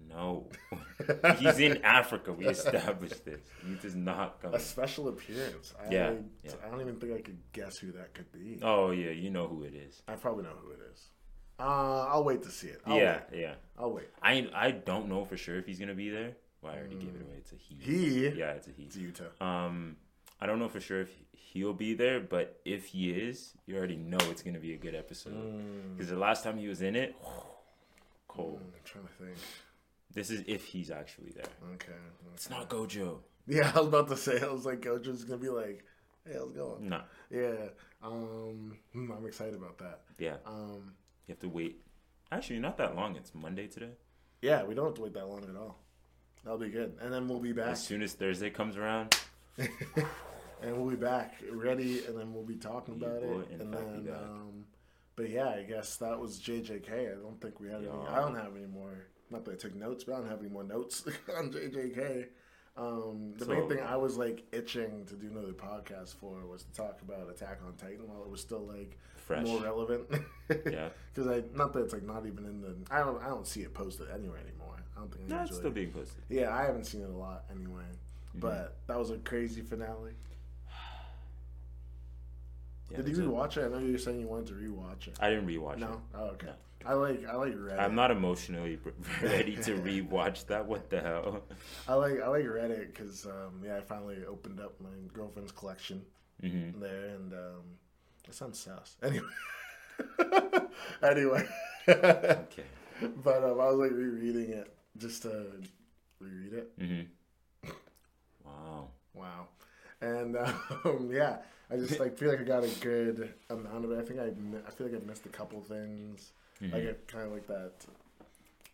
No, *laughs* he's in Africa. We established this. Yuta's not come. A special appearance. I, Yeah, yeah. I don't even think I could guess who that could be. Oh yeah, you know who it is. I probably know who it is. Uh, I'll wait to see it. I'll yeah, wait. yeah. I'll wait. I I don't know for sure if he's gonna be there. Well, I already gave it away. It's a he. He. Yeah, it's a he. It's Yuta. Um, I don't know for sure if he'll be there, but if he is, you already know it's gonna be a good episode. Mm. Because the last time he was in it, *sighs* cold. I'm trying to think. This is if he's actually there. Okay. It's not Gojo. Yeah, *laughs* I was about to say. I was like, Gojo's gonna be like, "Hey, how's it going?" No. Yeah. Um, hmm, I'm excited about that. Yeah, Um, you have to wait. Actually, not that long. It's Monday today. yeah, we don't have to wait that long at all. That'll be good, and then we'll be back, As soon as Thursday comes around, *laughs* and we'll be back ready, and then we'll be talking Yeah, about it, in and then um, but yeah, I guess that was JJK. I don't think we have any. I don't have any more. Not that I took notes, but I don't have any more notes *laughs* on JJK. Um, the main thing I was like itching to do another podcast for was to talk about Attack on Titan while it was still like Fresh. more relevant. *laughs* Yeah. because I not that it's like not even in the. I don't. I don't see it posted anywhere anymore. I don't think. No, it's still being posted. yeah, I haven't seen it a lot anyway. Mm-hmm. But that was a crazy finale. *sighs* Yeah, Did you it. rewatch it? I know you were saying you wanted to rewatch it. I didn't rewatch no. it. Oh, okay. No. I like. I like Reddit. I'm not emotionally *laughs* ready to *laughs* rewatch that. What the hell? I like. I like Reddit because um, yeah, I finally opened up my girlfriend's collection hmm there, and um, it sounds sus. Anyway. *laughs* anyway. Okay. But um, I was like rereading it just to reread it. hmm *laughs* Wow. Wow. And um, *laughs* yeah, I just like feel like I got a good amount of it. I think I I feel like I missed a couple things. Mhm. Like kind of like that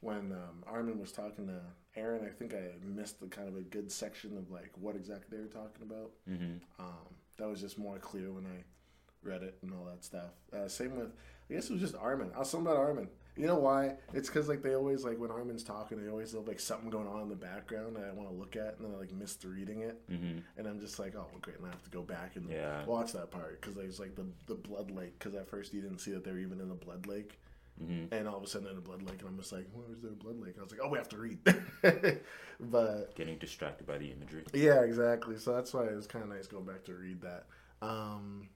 when um, Armin was talking to Eren. I think I missed the kind of a good section of like what exactly they were talking about. hmm Um, that was just more clear when I read it and all that stuff. Uh, same with, I guess it was just Armin. I was something about Armin. You know why? It's because like they always like when Armin's talking, they always have like something going on in the background that I want to look at, and then I like missed reading it, hmm and I'm just like, oh, well, great, and I have to go back and Yeah. watch that part because there's like the the blood lake. Because at first you didn't see that they were even in the blood lake, hmm and all of a sudden in the blood lake, and I'm just like, where's the blood lake? I was like, oh, we have to read, *laughs* but Getting distracted by the imagery. yeah, exactly. So that's why it was kind of nice going back to read that. Um,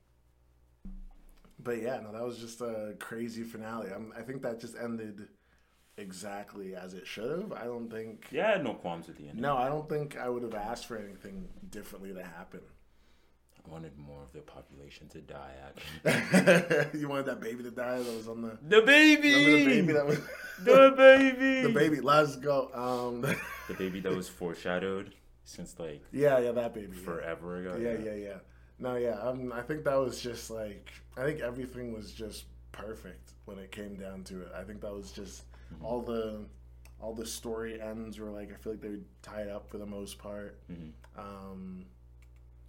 but yeah, no, that was just a crazy finale. I'm, I think that just ended exactly as it should have. I don't think. Yeah, I had no qualms at the end. No, I don't think I would have asked for anything differently to happen. I wanted more of the population to die. Actually, *laughs* you wanted that baby to die that was on the. the baby. The baby that was. *laughs* The baby. *laughs* the baby. Let's go. Um, The baby that was foreshadowed since like yeah, yeah, that baby. yeah. forever ago. Yeah, yeah, yeah. No, yeah. Um, I think that was just like I think everything was just perfect when it came down to it. I think that was just all the all the story ends were like I feel like they were tied up for the most part. Mhm. Um,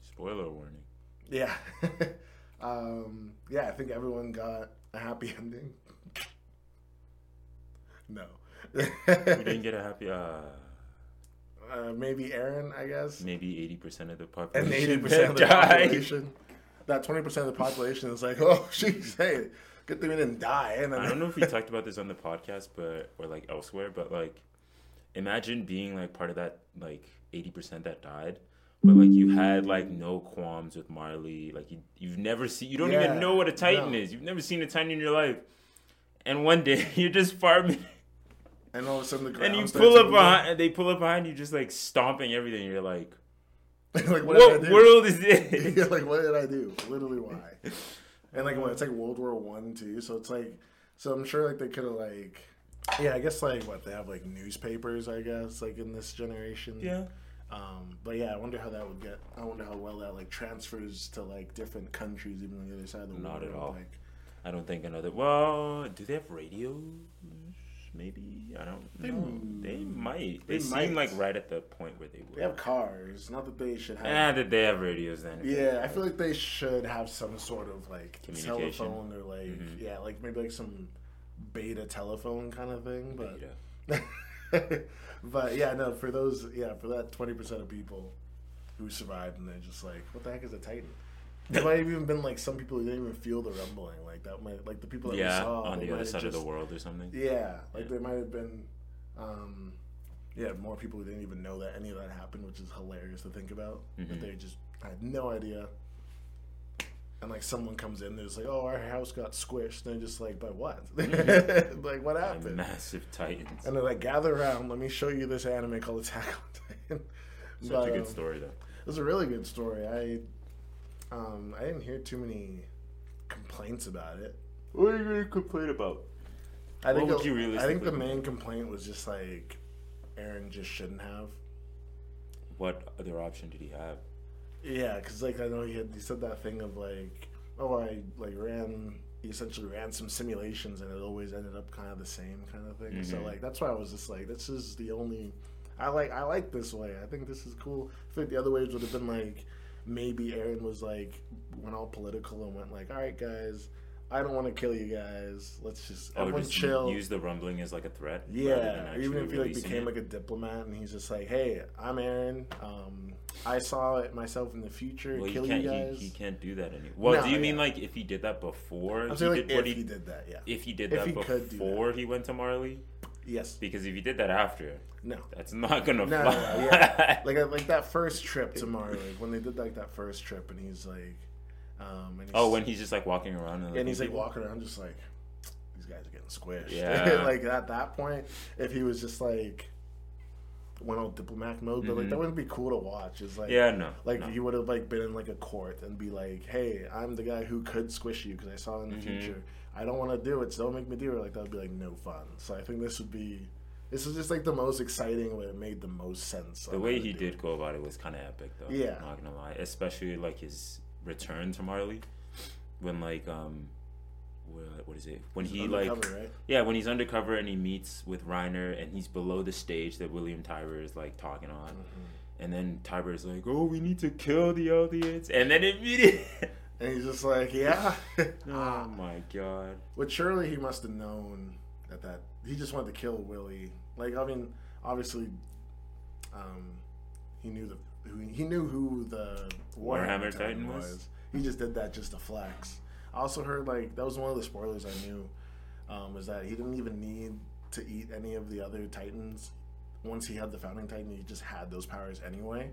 Spoiler warning. yeah, *laughs* um, yeah. I think everyone got a happy *laughs* ending. no. We didn't get a happy. Uh, uh, maybe Eren, I guess. maybe eighty percent of the population. and population. *laughs* eighty percent of the population. That twenty percent of the population is like, *laughs* oh, jeez, hey, good thing we didn't die. And I don't know if we talked about this on the podcast, but or like elsewhere, but like, imagine being like part of that like eighty percent that died, but like you had like no qualms with Marley. Like you, you've never seen, you don't Yeah, even know what a Titan no. is. You've never seen a Titan in your life, and one day *laughs* you're just farming, and all of a sudden the and you pull up behind, and they pull up behind you, just like stomping everything. You're like, *laughs* like, what, what did I do? world is *laughs* this? Like, what did I do? Literally, why? And like, what? It's like World War One too. So it's like, so I'm sure like they could have like, yeah, I guess like what they have like newspapers. I guess like in this generation. yeah. Um, but yeah, I wonder how that would get. I wonder how well that like transfers to like different countries, even on the other side of the Not world. Not at all. Like, I don't think another. Well, do they have radios? Maybe I don't They know. They might. They, they seem might. like right at the point where they would. they have cars. Not that they should have. Ah, that they have radios then. Yeah, I feel like they should have some sort of like telephone or like Mhm. yeah, like maybe like some beta telephone kind of thing. But *laughs* but yeah, no, for those yeah, for that twenty percent of people who survived and they're just like, what the heck is a Titan? There might have even been like some people who didn't even feel the rumbling, like that might like the people that yeah, we saw on the other side of the world or something. Yeah, like Yeah. there might have been, um, yeah, more people who didn't even know that any of that happened, which is hilarious to think about. That Mhm. they just had no idea. And like someone comes in, there's like, oh, our house got squished, and they're just like, but what? *laughs* like what happened? massive titans. And they're like, gather around, let me show you this anime called Attack on Titan. Such But, a good um, story though. It was a really good story. I, um, I didn't hear too many complaints about it. What are you gonna complain about? I think What would it- you I think the main complaint was just like Eren just shouldn't have. What other option did he have? Yeah, because like I know he had he said that thing of like, oh, I like ran. He essentially ran some simulations and it always ended up kind of the same kind of thing. So Mhm. like that's why I was just like, this is the only. I like I like this way. I think this is cool. I think the other ways would have been like maybe Eren was like went all political and went like, all right guys, I don't want to kill you guys. Let's just Oh, everyone just chill. use the rumbling as like a threat. Yeah, even if he like became it. like a diplomat and he's just like, "Hey, I'm Eren. Um, I saw it myself in the future. Well, kill he you guys." He, he can't do that anymore. Well, No, do you mean like if he did that before? I'm he saying like did if what he, did that, yeah. If he did If that he do that. before he went to Marley, yes. because if he did that after, No. that's not gonna No, fly. no, no, yeah. *laughs* like uh, like that first trip to Marley, when they did like that first trip, and he's like, um, and he's, oh, when he's just like walking around and, and he's like walking around, just like these guys are getting squished. Yeah. *laughs* like at that point, if he was just like went on diplomatic mode, but like Mhm. that wouldn't be cool to watch. It's like. Yeah, no. Like no. he would have like been in like a court and be like, "Hey, I'm the guy who could squish you because I saw in the Mhm. future. I don't want to do it, so don't make me do it." Like that would be like no fun. So I think this would be, this is just like the most exciting way it made the most sense. the way he did it. go about it was kind of epic, though. Yeah. not gonna lie, especially like his return to Marley, when like um, what, what is it? When he like right? yeah, when he's undercover and he meets with Reiner and he's below the stage that William Tybur is like talking on. Mm-hmm. And then Tybur is like, "Oh, we need to kill the audience," and then immediately, *laughs* And he's just like, "Yeah." *laughs* *laughs* oh my god, But surely he must have known that that he just wanted to kill Willy. Like I mean, obviously, um, he knew the who, he knew who the Warhammer Titan was? He just did that just to flex. I also heard like that was one of the spoilers I knew um, was that he didn't even need to eat any of the other Titans. Once he had the founding Titan, he just had those powers anyway.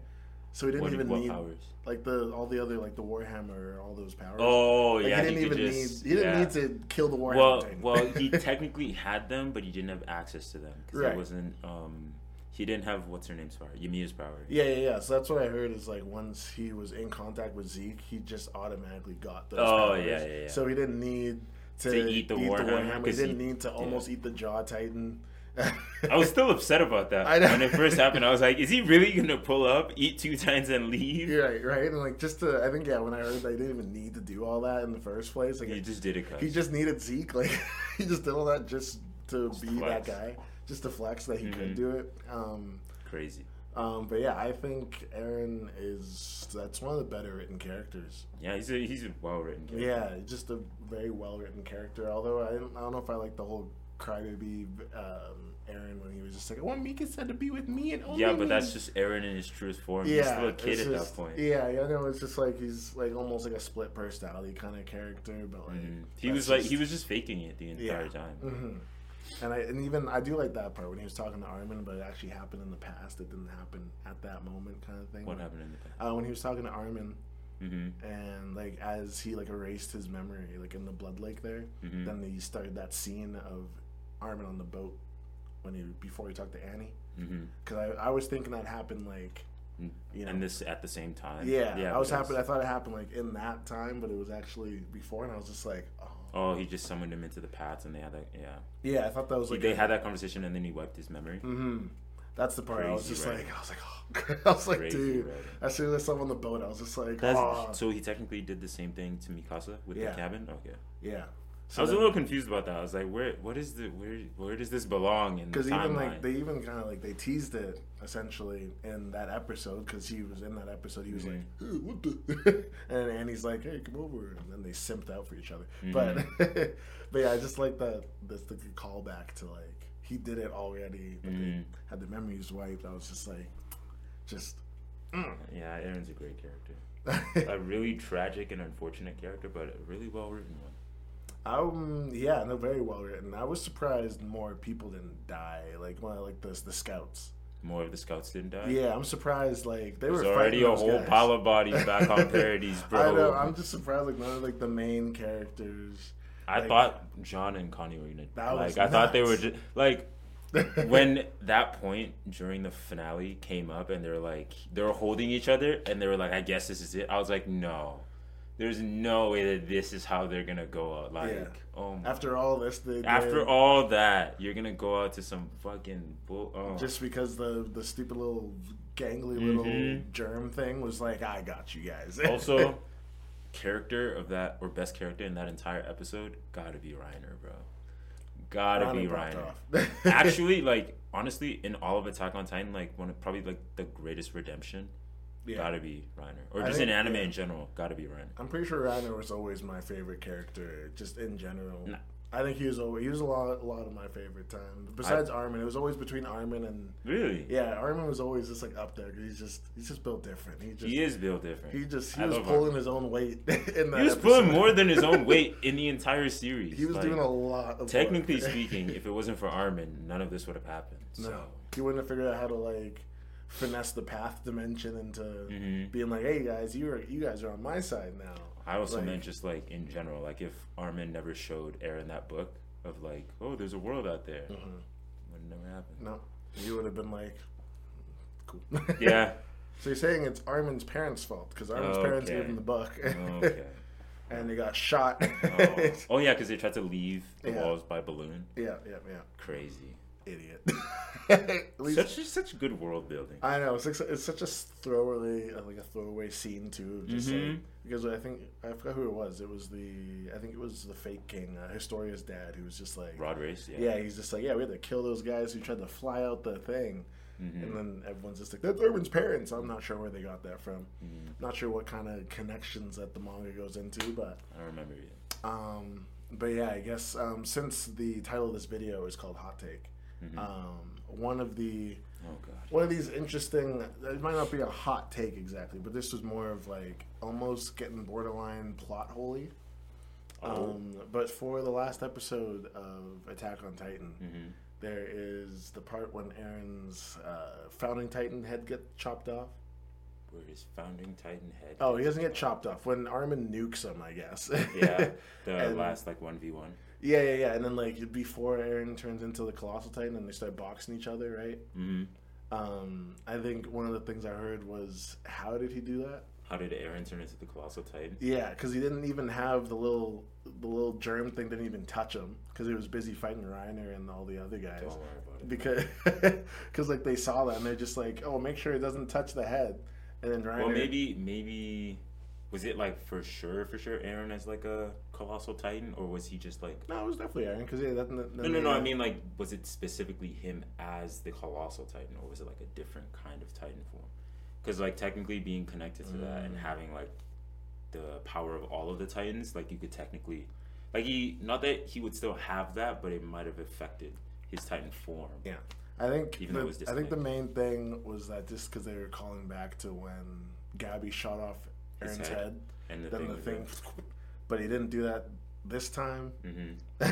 So he didn't what, even what need powers? like the all the other like the Warhammer, all those powers. Oh Like, yeah, he didn't he even just, need. He didn't yeah. need to kill the Warhammer. Well, Titan. well, *laughs* he technically had them, but he didn't have access to them because Right. it wasn't. Um, he didn't have what's her name's power, Ymir's power. Yeah, yeah, yeah. So that's what I heard is like once he was in contact with Zeke, he just automatically got those. Oh, powers. yeah, yeah, yeah. So he didn't need to, To eat the Warhammer, He 'cause didn't he- need to almost eat the Jaw Titan. I was still upset about that I know. when it first happened. I was like, "Is he really gonna pull up, eat two times, and leave?" You're right, right, and like just to, I think yeah, when I heard that, they didn't even need to do all that in the first place, like He just did it. Cause. he just needed Zeke, like *laughs* he just did all that just to Just be flex. that guy, just to flex that he Mhm. could do it. Um, crazy. um, but yeah, I think Eren is that's one of the better written characters. Yeah, he's a he's a well written. Yeah, just a very well written character. Although I don't, I don't know if I like the whole crybaby um, Eren when he was just like, I want Mikasa to be with me and only Yeah, but me." that's just Eren in his truest form. he's yeah, still a kid at just- that point. Yeah, yeah, I know. It's just like he's like almost like a split personality kind of character, but like Mhm. He was like just- he was just faking it the entire time. hmm And I and even I do like that part when he was talking to Armin, but it actually happened in the past. It didn't happen at that moment, kind of thing. What happened in the past? Uh, when he was talking to Armin, Mm-hmm. and like as he like erased his memory, like in the blood lake there, Mhm. then he started that scene of Armin on the boat when he before he talked to Annie. Mm-hmm. Because I, I was thinking that happened like you know and this at the same time. yeah, I was happy. I thought it happened like in that time, but it was actually before, and I was just like, oh, Oh, he just summoned him into the paths, and they had that. Yeah, yeah. I thought that was like they had that conversation, and then he wiped his memory. hmm That's the part I was just writing. like, I was like, oh, *laughs* I was like, Crazy dude. writing. As soon as I saw him on the boat, I was just like, That's, oh, So he technically did the same thing to Mikasa with Yeah. the cabin. Okay, yeah. I was a little confused about that. I was like, where, what is the, where, where does this belong in the because even like they even kind of like they teased it essentially in that episode because he was in that episode. He was like, hey, what the? *laughs* and Annie's like, hey, come over, and then they simped out for each other. But *laughs* but yeah, I just like that. That's the good callback to like he did it already, but they Mhm. had the memories wiped. I was just like, just. mm. yeah, Eren's a great character. *laughs* a really tragic and unfortunate character, but a really well written one. Um. Yeah. No. Very well written. I was surprised more people didn't die. Like of like the the scouts. More of the scouts didn't die. Yeah, I'm surprised. Like they There's were already a whole guys. pile of bodies *laughs* back on Paradise, bro. I know. I'm just surprised. Like none of like the main characters. I like- thought Jean and Connie were gonna That like. I thought they were just like *laughs* when that point during the finale came up and they're like they were holding each other and they were like, I guess this is it. I was like, no, there's no way that this is how they're gonna go out. Like, Yeah. oh my. After all this, they After all that, you're gonna go out to some fucking bull. Oh. just because the the stupid little gangly little Mhm. germ thing was like, I got you guys. *laughs* also, character of that or best character in that entire episode, gotta be Reiner, bro. Gotta Ronnie be Reiner. *laughs* Actually, like honestly, in all of Attack on Titan, like one of probably like the greatest redemption Yeah. Gotta be Reiner, or I just in anime yeah. in general. Gotta be Reiner. I'm pretty sure Reiner was always my favorite character, just in general. Nah. I think he was always, he was a lot a lot of my favorite time. Besides Armin, it was always between Armin and Really? yeah. Armin was always just like up there 'cause he's just he's just built different. He just He is built different. he just he I was pulling Armin. his own weight *laughs* in that. He was episode. pulling more than his own *laughs* weight in the entire series. He was Like, doing a lot of Technically *laughs* speaking, if it wasn't for Armin, none of this would have happened. So. no, he wouldn't have figured out how to like finesse the path dimension into Mhm. being like, hey guys, you are you guys are on my side now. I also Like- meant just like in general, like if Armin never showed Eren that book of like, oh, there's a world out there, Mhm. would never happen. No, you would have been like, cool. Yeah. *laughs* So you're saying it's Armin's parents' fault because Armin's parents gave him the book, Okay. *laughs* and they got shot. Oh, oh yeah, because they tried to leave the Yeah. walls by balloon. yeah, yeah, yeah. Crazy. Idiot. *laughs* Such such good world building. I know it's, like, it's such a throwaway, uh, like a throwaway scene too. Just Mhm. like, because I think I forgot who it was. It was the I think it was the fake king, uh, Historia's dad, who was just like, Rod Reiss. Yeah. yeah, he's just like, yeah, we had to kill those guys who tried to fly out the thing, Mhm. and then everyone's just like, that's Urban's parents. I'm not sure where they got that from. Mhm. Not sure what kind of connections that the manga goes into, but I don't remember yet. um, but yeah, I guess um, since the title of this video is called Hot Take, Mhm. um, one of the oh god. one of these interesting it might not be a hot take exactly but this was more of like almost getting borderline plot holy Oh. um, but for the last episode of attack on titan Mhm. there is the part when eren's uh, founding titan head gets chopped off Where his founding Titan head. oh he doesn't get chopped off when armin nukes him i guess Yeah. *laughs* The last like one v one. Yeah yeah yeah and then like before eren turns into the colossal titan and they start boxing each other right Mm-hmm. um, i think one of the things i heard was how did he do that How did Eren turn into the colossal Titan? Yeah, because he didn't even have the little the little germ thing. Didn't even touch him because he was busy fighting Reiner and all the other guys. Don't worry about it. Because *laughs* because like they saw that and they're just like, oh, make sure it doesn't touch the head. And then Reiner. Well, maybe maybe was it like for sure for sure Eren as like a colossal Titan, or was he just like? No, it was definitely Eren because yeah, that, that, No, no, no. I mean, like, was it specifically him as the colossal Titan, or was it like a different kind of Titan form? Because like technically being connected to that and Mm. having like the power of all of the Titans, like you could technically, like he not that he would still have that, but it might have affected his Titan form. Yeah, I think Even though the, it was I think the main thing was that just because they were calling back to when Gabi shot off Eren's head. head, And the then thing, the thing, *laughs* but he didn't do that this time. hmm *laughs*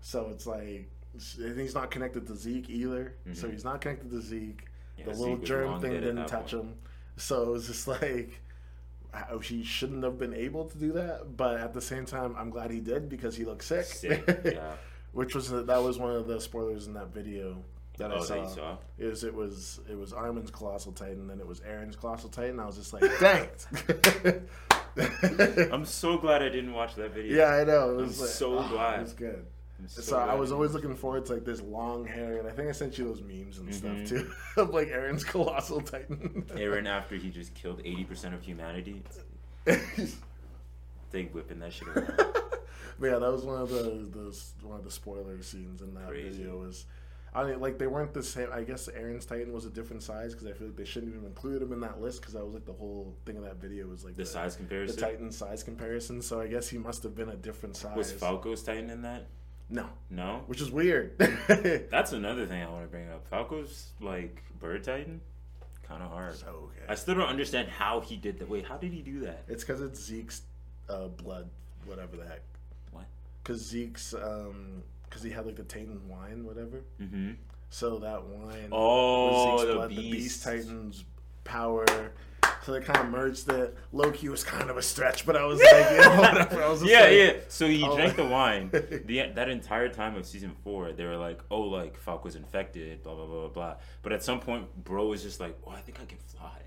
so it's like he's not connected to Zeke either. So Mhm. he's not connected to Zeke. Yeah, the Zeke little germ thing didn't touch point. him. So it was just *laughs* like he shouldn't have been able to do that. But at the same time, I'm glad he did because he looked sick. Sick, yeah. *laughs* Which was that was one of the spoilers in that video that I Oh, saw. that saw? Is it was it was Armin's colossal titan, then it was Eren's colossal titan. I was just like, dang. *laughs* I'm so glad I didn't watch that video. yeah, I know. It I'm was like, so ah, glad. It was good. I'm So, I was always looking forward to like this long hair, and I think I sent you those memes and Mhm. stuff too *laughs* of like Eren's colossal titan. Eren after he just killed 80% of humanity. *laughs* They whipping that shit around. but yeah, that was one of the, the one of the spoiler scenes in that Crazy. video. Was I mean, like they weren't the same. I guess Eren's Titan was a different size because I feel like they shouldn't even include him in that list because that was like the whole thing of that video was like The size the comparison. Titan size comparison. So I guess he must have been a different size. Was Falco's Titan in that? no, No. which is weird. *laughs* That's another thing I want to bring up. Falco's like bird Titan, kind of hard. So, okay. I still don't understand how he did that. Wait, how did he do that? It's because it's Zeke's uh, blood, whatever the heck. What? Because Zeke's, um, because he had like the Titan wine, whatever. Mm-hmm. So that wine Oh, the blood, the beast. Beast Titan's power. So they kind of merged it. Loki was kind of a stretch, but I was *laughs* like, you know, whatever. I was Yeah, like, yeah. So he oh. drank the wine. *laughs* The that entire time of season four, they were like, "Oh, like Falk was infected." Blah blah blah blah blah. But at some point, bro was just like, "Oh, I think I can fly."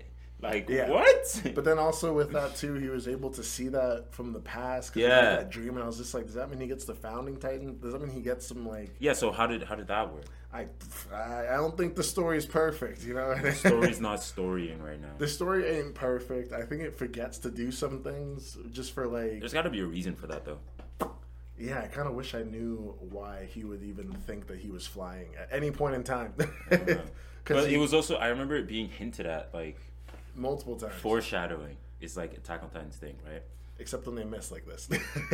Like Yeah. what? But then also with that too, he was able to see that from the past. 'cause he Yeah. had that dream, and I was just like, does that mean he gets the founding Titan? Does that mean he gets some like? yeah. So how did how did that work? I, I, don't think the story is perfect. You know, the Story's *laughs* not storying right now. The story ain't perfect. I think it forgets to do some things just for like. There's got to be a reason for that though. Yeah, I kind of wish I knew why he would even think that he was flying at any point in time. *laughs* But Because it was also I remember it being hinted at like multiple times. Foreshadowing is like Attack on Titan's thing, right? Except when they miss like this.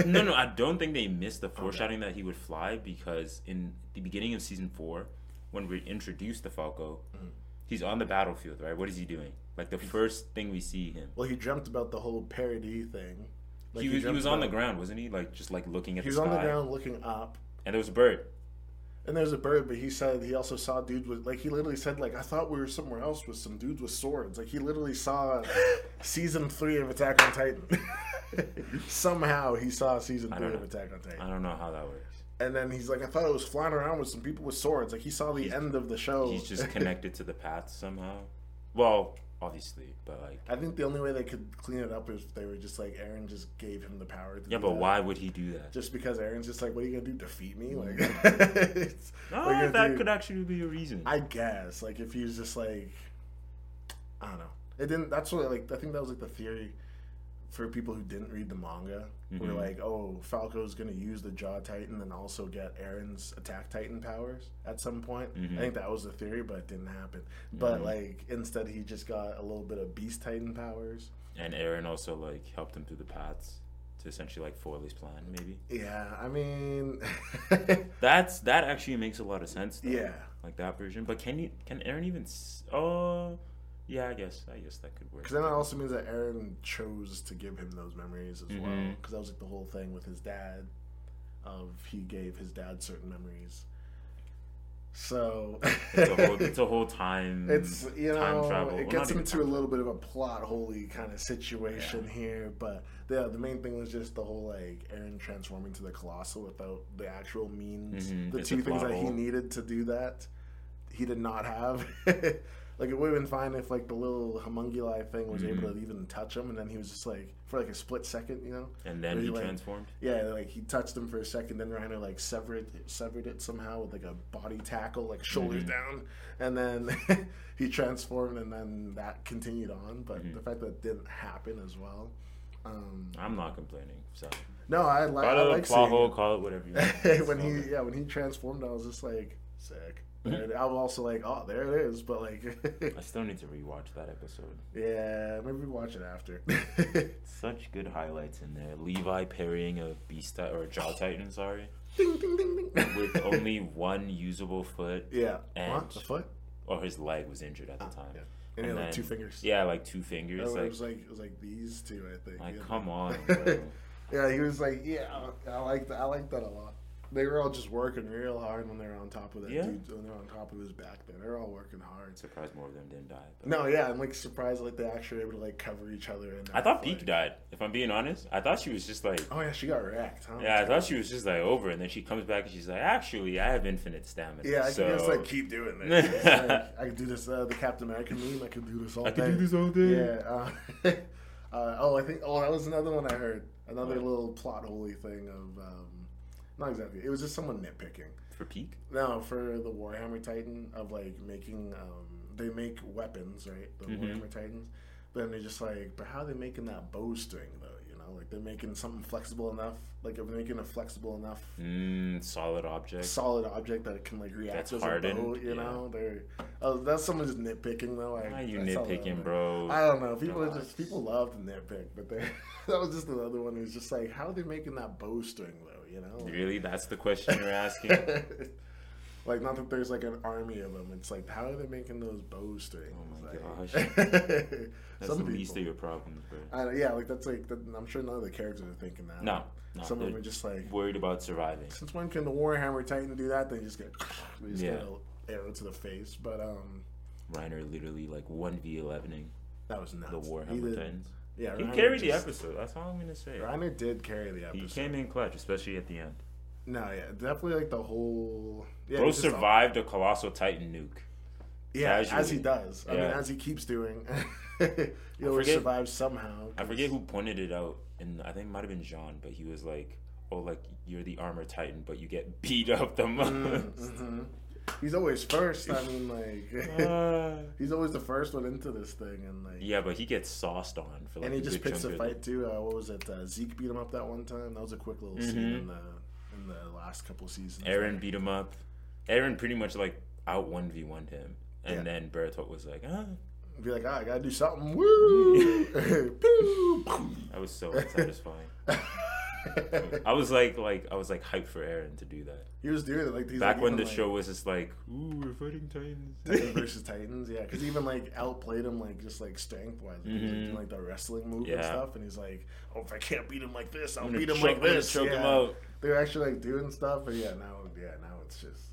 no, no, *laughs* I don't think they missed the foreshadowing that he would fly because in the beginning of season four, when we introduced the Falco, Mm-hmm. he's on the battlefield, right? What is he doing? Like the first thing we see him, Well, he dreamt about the whole parody thing. Like, he was he was on the ground, wasn't he? Like just like looking at He the was on the ground looking up, and there was a bird. And there's a bird. But he said he also saw dudes with like he literally said like I thought we were somewhere else with some dudes with swords. Like he literally saw *laughs* season three of Attack on Titan. *laughs* Somehow he saw season three of. Attack on Titan, I don't know how that works. and then he's like I thought it was flying around with some people with swords. Like he saw the end of the show. He's just connected to the path somehow. Well, obviously, but like, I think the only way they could clean it up is if they were just like Eren just gave him the power. To yeah, but that. why would he do that? Just because Eren's just like, what are you gonna do? Defeat me? Like, mm. *laughs* it's, No, that do? could actually be a reason. I guess like if he's just like, I don't know. It didn't. That's what like I think that was like the theory for people who didn't read the manga. We're Mhm. like, oh, Falco's gonna use the Jaw Titan and also get Eren's Attack Titan powers at some point. Mhm. I think that was the theory, but it didn't happen. But Mhm. like instead, he just got a little bit of Beast Titan powers. and Eren also like helped him through the paths to essentially like foil his plan, maybe. Yeah, I mean, *laughs* That's that actually makes a lot of sense. Though, yeah. like that version. But can you can Eren even? s- Oh, yeah. I guess I guess that could work. Because then it also means that Eren chose to give him those memories as well. Mhm. Because that was like the whole thing with his dad, of he gave his dad certain memories. So It's a whole *laughs* it's a whole time. it's you know travel. it Well, gets into a little bit of a plot holy kind of situation here, but yeah, the main thing was just the whole like Eren transforming to the colossal without the actual means. Mhm, The it's two things that he needed to do that, he did not have. *laughs* like it would have been fine if like the little homunculi thing was able Mhm. to even touch him, and then he was just like for like a split second, you know. And then he he, like- transformed. Yeah, like he touched him for a second, then Reiner like severed severed it somehow with like a body tackle, like shoulders Mhm. down, and then *laughs* he transformed, and then that continued on. But Mhm. the fact that it didn't happen as well. Um, I'm not complaining. So no, I like I call it like plot seeing hole. it. Call it whatever you *laughs* want. when he yeah when he transformed, I was just like sick. *laughs* And I'm also like, oh, there it is. But like, *laughs* I still need to rewatch that episode. yeah, maybe we watch it after. *laughs* Such good highlights in there. Levi parrying a beast or a jaw titan, sorry, ding ding ding ding. with only one usable foot, yeah, And- what the foot? or his leg was injured at the Ah, time. yeah. And, he And had like two fingers. Yeah, like two fingers. Oh, it was like it was like these two, I think. like Yeah. come on, yeah, he was like, yeah, I like that. I like that a lot. They were all just working real hard when they were on top of that Yeah. dude. When they were on top of his back, there, they're all working hard. Surprised more of them didn't die. though. No, yeah, I'm like surprised like they actually were able to like cover each other. In I thought fight. Pieck died. If I'm being honest, I thought she was just like, Oh yeah, she got wrecked, huh? yeah, I thought she was just like over, and then she comes back and she's like, actually, I have infinite stamina. Yeah, I so can just like keep doing this. *laughs* Like, I could do this. Uh, the Captain America meme. I could do this all I day. could do this all day. Yeah. Uh, *laughs* uh, oh, I think. Oh, that was another one I heard. Another What? little plot holy thing of. Um, not exactly. It was just someone nitpicking. for Pieck. No, for the Warhammer Titan of like making. Um, they make weapons, right? The Mhm. Warhammer Titans. But then they're just like, but how are they making that bowstring though? You know, like they're making something flexible enough. Like if they're making a flexible enough Mm, solid object. solid object that can like react That's as a bow. You yeah. know, they're oh, that's someone just nitpicking though. I, are you I that nitpicking, bro? I don't know. People are just people love to nitpick, but they *laughs* that was just another one who's just like, how are they making that bowstring though? You know, Really, that's the question you're asking. *laughs* like not that there's like an army of them. It's like how are they making those bowstrings? Oh my like, gosh. *laughs* That's some the least of your problems, bro. I yeah, like that's like that, I'm sure none of the characters are thinking that. No, no, some of them they're just like worried about surviving. since when can the Warhammer Titan do that? They just get they just Yeah. get an arrow to the face. But um, Reiner literally like one v elevening that was nuts. the Warhammer Titans. Yeah, He Reiner carried the episode. That's all I'm gonna say. Reiner did carry the episode. He came in clutch, especially at the end. No, yeah, definitely like the whole. Yeah, Bro just the- survived a colossal Titan nuke. yeah, as he does. I mean, as he keeps doing, *laughs* he always forget- survives somehow. I forget who pointed it out, and I think it might have been Jean, but he was like, "Oh, like you're the armor Titan, but you get *laughs* beat up the most." hmm He's always first. I mean, *laughs* like Uh, *laughs* he's always the first one into this thing, and like yeah, but he gets sauced on for like. and he a just good picks a fight too. Uh, what was it? Uh, Zeke beat him up that one time. That was a quick little scene Mhm. in the in the last couple seasons. Eren beat him up. Eren pretty much like out one v one him, and Yeah. then Bertolt was like, "Ah, Be like, ah, I gotta do something. Woo! *laughs* That was so unsatisfying. I was like, like I was like hyped for Eren to do that. he was doing it like these Back like, when the like, show was just like, ooh, we're fighting Titans. Titans versus Titans, yeah, because even like outplayed him like just like strength wise, like, Mhm. doing, like the wrestling move and stuff, and he's like, oh, if I can't beat him like this, I'll beat him choke- like this. choke yeah. him out. They're actually like doing stuff, but yeah, now yeah, now it's just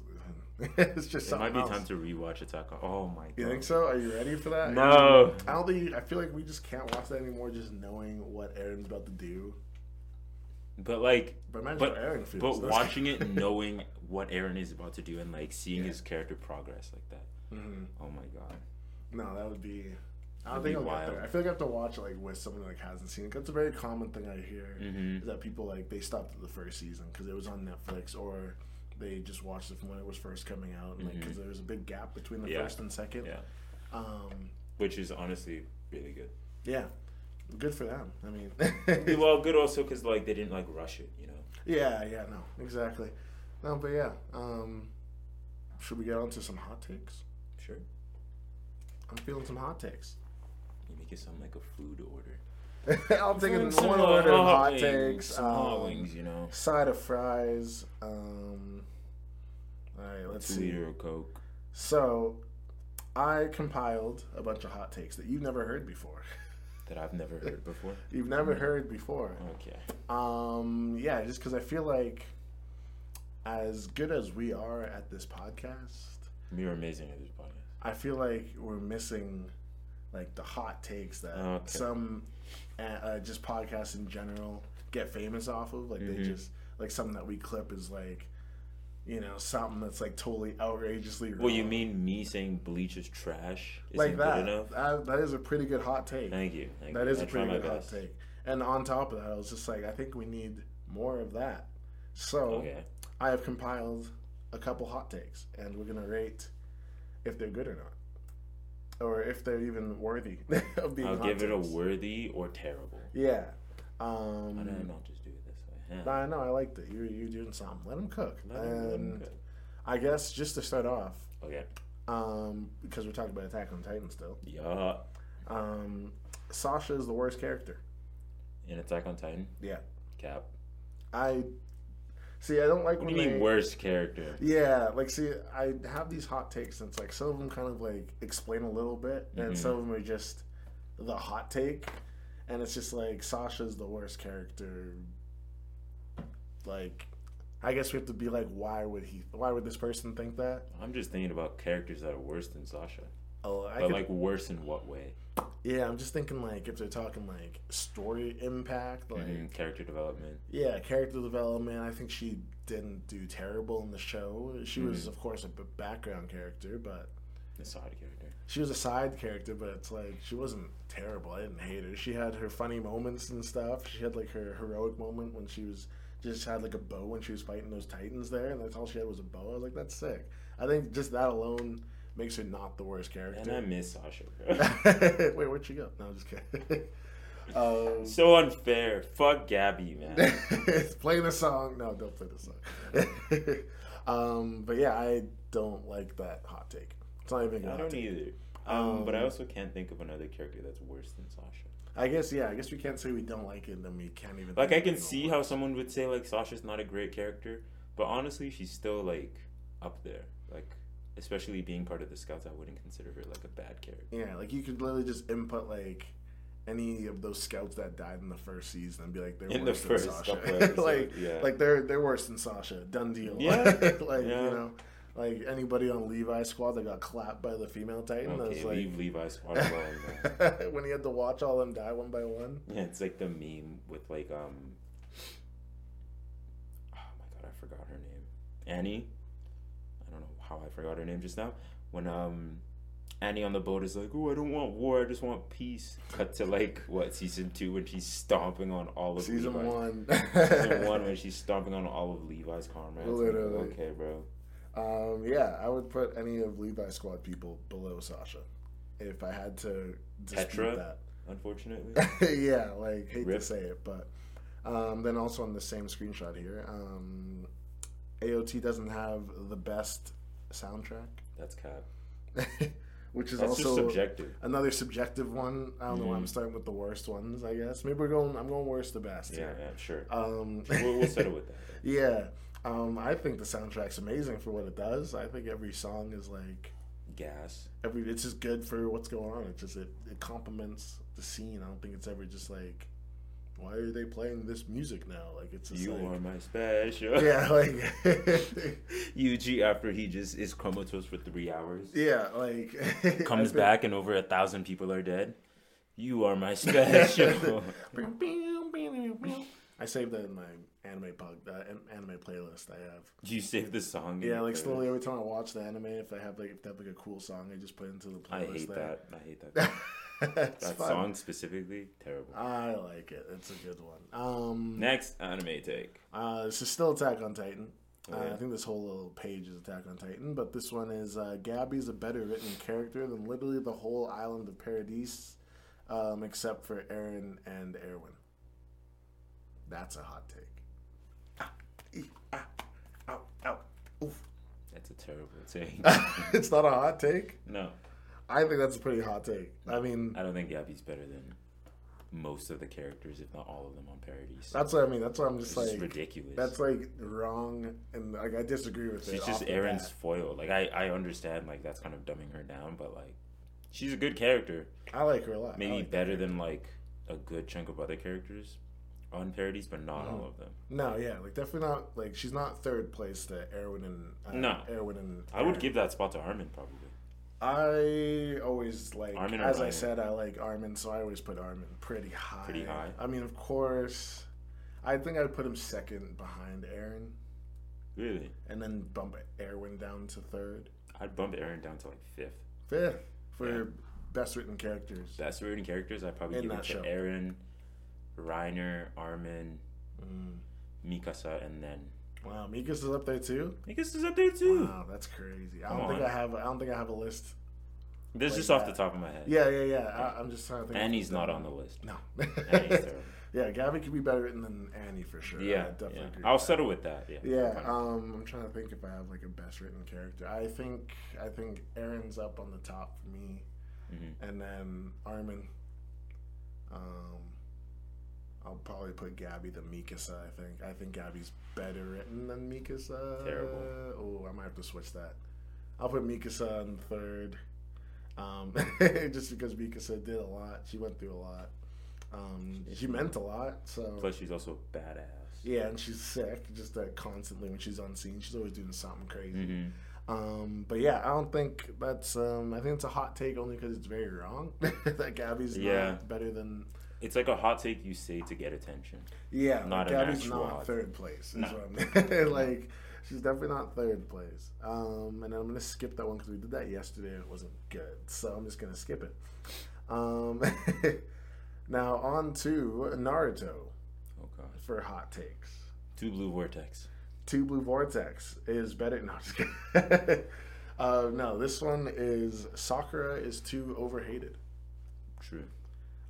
*laughs* it's just It might be else. time to rewatch Attack on. Oh my god. You think so? Are you ready for that? No. I don't think. I feel like we just can't watch that anymore, just knowing what Eren's about to do. But like, But but Eren feels. but *laughs* watching it, knowing what Eren is about to do, and like seeing Yeah. his character progress like that. Mhm. Oh my god. No, that would be. I don't think I'll wild. get there. I feel like I have to watch like with someone who, like hasn't seen it. It's a very common thing I hear Mhm. is that people like they stopped at the first season because it was on Netflix or they just watched it from when it was first coming out, and like because there was a big gap between the Yeah. first and second. Yeah. Um, Which is honestly really good. yeah, good for them. I mean, *laughs* well, good also because like they didn't like rush it, you know. Yeah, yeah, no, exactly. No, but yeah. Um, should we get on to some hot takes? Sure. I'm feeling some hot takes. You make it sound like a food order. I'll take it Some, one order of hot wings, takes. Some um, wings, you know. Side of fries. Um, all right, let's Two see. liter of Coke. So, I compiled a bunch of hot takes that you've never heard before. *laughs* That I've never heard before. *laughs* You've never heard before. Okay. Um, yeah, just because I feel like, as good as we are at this podcast, we are amazing at this podcast. I feel like we're missing like the hot takes that Okay. some uh, uh, just podcasts in general get famous off of. Like they Mhm. just like something that we clip is like, you know, something that's like totally outrageously. Well, you mean me saying bleach is trash isn't like that? good enough? that? That is a pretty good hot take. Thank you. Thank That you. is I a pretty good hot take. And on top of that, I was just like, I think we need more of that. So Okay. I have compiled a couple hot takes, and we're gonna rate if they're good or not, or if they're even worthy *laughs* of being. I'll give it a worthy or terrible. Yeah. Um, did I not just do it this way? I know I liked it. You're you're doing something. Let him cook. Let him- let him and cook. I guess just to start off, Okay. um, because we're talking about Attack on Titan still. Yeah. Um, Sasha is the worst character. In Attack on Titan. Yeah. Cap. I see. I don't like What do you mean they- worst character? Yeah, like see, I have these hot takes, and it's like some of them kind of like explain a little bit, and Mhm. some of them are just the hot take, and it's just like Sasha's the worst character. Like, I guess we have to be like, why would he? Why would this person think that? I'm just thinking about characters that are worse than Sasha. Oh, I But could, like worse in what way? yeah, I'm just thinking like if they're talking like story impact, like Mhm, Character development. yeah, character development. I think she didn't do terrible in the show. She was, Mhm. of course, a background character, but a side character. she was a side character, but it's like she wasn't terrible. I didn't hate her. She had her funny moments and stuff. She had like her heroic moment when she was just had like a bow when she was fighting those titans there, and that's all she had was a bow. I was like, that's sick. I think just that alone makes her not the worst character. And I miss Sasha, bro. *laughs* *laughs* Wait, where'd she go? No, I'm just kidding. *laughs* um, so unfair. Fuck Gabi, man. play the song. No, don't play the song. um, but yeah, I don't like that hot take. It's not even I don't take. either. Um, but I Um, also can't think of another character that's worse than Sasha. I guess yeah. I guess we can't say we don't like it, then we can't even. Like I can see how else. someone would say like Sasha's not a great character, but honestly, she's still like up there. Like especially being part of the Scouts, I wouldn't consider her like a bad character. Yeah, like you could literally just input like any of those scouts that died in the first season and be like they're In the worse first than Sasha. *laughs* like yeah. like they're they're worse than Sasha. Done deal. Yeah, *laughs* like yeah. you know. Like anybody on Levi's squad that got clapped by the female Titan, Okay, was like leave Levi Squad alone. *laughs* when he had to watch all them die one by one. Yeah, it's like the meme with like um. Oh my god, I forgot her name. Annie. I don't know how I forgot her name just now. When um, Annie on the boat is like, "Oh, I don't want war. I just want peace." Cut to like what season two when she's stomping on all of Season Levi's. one. season one *laughs* when she's stomping on all of Levi's comrades. I'm like, Literally. okay, bro. Um, yeah, I would put any of Levi squad people below Sasha if I had to dispute Petra? Unfortunately. *laughs* yeah, like hate Rip. to say it, but um, then also on the same screenshot here, um, AOT doesn't have the best soundtrack. That's cap. *laughs* which is That's also subjective. another subjective one. I don't know why I'm Mhm. starting with the worst ones. I guess maybe we're going. I'm going worst to best. Yeah, here. yeah, sure. Um, we'll, we'll settle *laughs* with that. yeah. Um, I think the soundtrack's amazing for what it does. I think every song is like Gas. every. It's just good for what's going on. It just it, it complements the scene. I don't think it's ever just like, why are they playing this music now? Like it's just You like, are my special. *laughs* yeah, like *laughs* Yuji after he just is comatose for three hours. yeah, like *laughs* Comes think- back and over a thousand people are dead. You are my special. I saved that in my anime pug, uh, anime playlist. I have. Do you save the song. Yeah, like slowly every time I watch the anime, if they have like if they have like a cool song, I just put it into the playlist. I hate there. that. I hate that. *laughs* that fun. song specifically, terrible. I like it. It's a good one. Um, Next anime take. uh, this is still Attack on Titan. Oh, Uh. I think this whole little page is Attack on Titan, but this one is uh, Gabi's a better written character than literally the whole island of Paradise, um, except for Eren and Erwin. That's a hot take. Ah, ee, ah, ow, ow, oof. That's a terrible take. *laughs* it's not a hot take. no, I think that's a pretty hot take. I mean, I don't think Gabi's better than most of the characters, if not all of them, on Paradis. that's what I mean. That's why I'm It's just just like, ridiculous. that's like wrong, and like I disagree with it. She's just Eren's foil. Like I, I understand like that's kind of dumbing her down, but like she's a good character. I like her a lot. Maybe like better than like a good chunk of other characters on Paradis, but not all of them. No, yeah, like definitely not. Like she's not third place to Erwin and uh, No. Erwin and. I would give that spot to Armin probably. I always like, Armin as I said, I like Armin, so I always put Armin pretty high. Pretty high? I mean, of course, I think I'd put him second behind Eren, Really, and then bump Erwin down to third, I'd bump Eren down to like fifth. fifth for Yeah. best written characters. Best written characters, I'd probably In give it to show. Eren, Reiner, Armin, Mm. Mikasa, and then Wow, Mikas is up there too. Mikasa's up there too. Wow, that's crazy. I Come don't think on. I have. I don't think I have a list. This is Like just off that. the top of my head. Yeah, yeah, yeah. I, I'm just trying to think. he's not on the list. No. Annie's *laughs* terrible. yeah, Gabi could be better written than Annie for sure. I Yeah, definitely yeah. agree. I'll with that. settle with that. Yeah. Yeah, um, I'm trying to think if I have like a best written character. I think I think Eren's up on the top for me, Mhm. and then Armin. Um, I'll probably put Gabi the Mikasa. I think I think Gabi's better written than Mikasa. Terrible. Oh, I might have to switch that. I'll put Mikasa in third, um, *laughs* just because Mikasa did a lot. She went through a lot. Um, she meant a lot. So Plus, she's also badass. yeah, and she's sick. Just that constantly when she's on scene, she's always doing something crazy. hmm Um, but yeah, I don't think that's. Um, I think it's a hot take only because it's very wrong *laughs* that Gabi's Yeah. better than. It's like a hot take you say to get attention. Yeah, Not Gabi's not third place. Is *laughs* *laughs* No. like. She's definitely not third place. Um, and I'm gonna skip that one because we did that yesterday and it wasn't good. So I'm just gonna skip it. Um, *laughs* now on to Naruto Oh god. for hot takes. Two blue vortex. Two Blue Vortex is better. No, just kidding. uh, no, this one is Sakura is too overhated. True.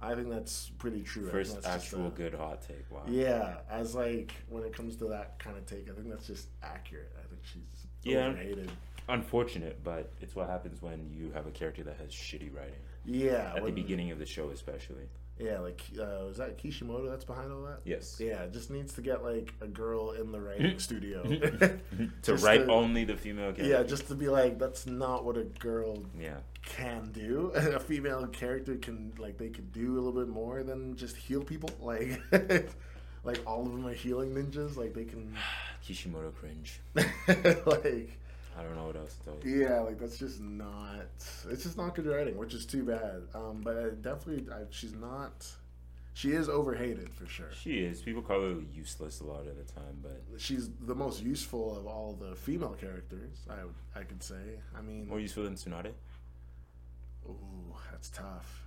I think that's pretty true. First actual a- good hot take. Wow. Yeah, as like when it comes to that kind of take, I think that's just accurate. I think she's Yeah. overhated. Unfortunate, but it's what happens when you have a character that has shitty writing. Yeah, At the beginning of the show, especially. Yeah, like uh, was that Kishimoto that's behind all that? Yes. Yeah, just needs to get like a girl in the writing *laughs* studio to *laughs* write to- only the female character. Yeah, just to be like, that's not what a girl Yeah. can do. *laughs* a female character can like they could do a little bit more than just heal people. Like, like all of them are healing ninjas. Like they can, *sighs* Kishimoto cringe. like I don't know what else to tell you. yeah, like that's just not. It's just not good writing, which is too bad. Um, but I definitely, I, she's not. She is overhated for sure. She is. People call her useless a lot of the time, but She's the most useful of all the female characters. I would, I could say. I mean, more useful than Tsunade. ooh, that's tough.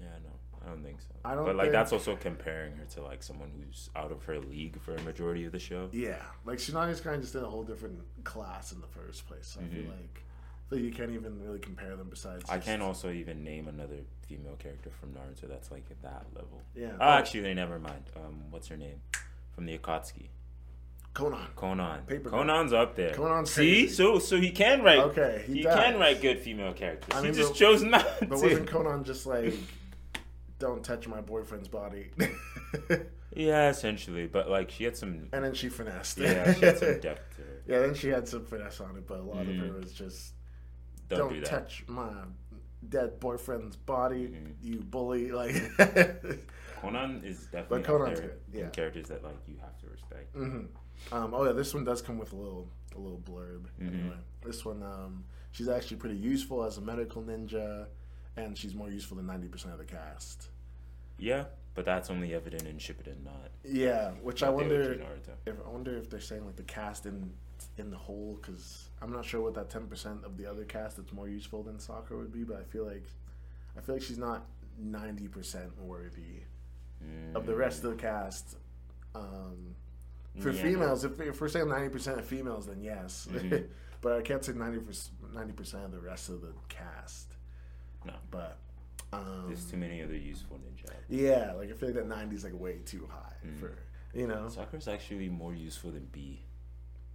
Yeah, no, I don't think so. I don't But like think- that's also comparing her to like someone who's out of her league for a majority of the show. Yeah, like Tsunade's kind of just in a whole different class in the first place. So I feel Mhm. like, I feel like you can't even really compare them. Besides, I just- can't also even name another female character from Naruto that's like at that level. Yeah. Oh, actually, never mind. Um, what's her name? From the Akatsuki. Konan. Konan. Paper Konan's up there. Konan's See, crazy. so so he can write. Okay, he, he can write good female characters. I he just but- chose not But to. wasn't Konan just like, don't touch my boyfriend's body? *laughs* yeah, essentially, but like she had some. and then she finessed. It. Yeah, she had some *laughs* depth to her. yeah, then she had some finesse on it, but a lot of Mhm. it was just Don't, don't, do that. touch my dead boyfriend's body, Mhm. you bully. *laughs* Like, Konan is definitely But Konan's there good, yeah. characters that like you have to respect. hmm um, oh yeah, this one does come with a little a little blurb. Mhm. Anyway, this one, um, she's actually pretty useful as a medical ninja, and she's more useful than ninety percent of the cast. Yeah, but that's only evident in Shippuden, not. Yeah, which I not the wonder if I wonder if they're saying like the cast in in the whole because I'm not sure what that ten percent of the other cast that's more useful than Sakura would be, but I feel like I feel like she's not ninety percent worthy of the rest of the cast. Um, for Yeah. females, if, if we're saying ninety percent of females, then yes, Mhm. *laughs* but I can't say 90 percent of the rest of the cast. No. but um, There's too many other useful ninja. yeah, like I feel like that ninety is like way too high Mm. for you know. Sakura's actually more useful than B.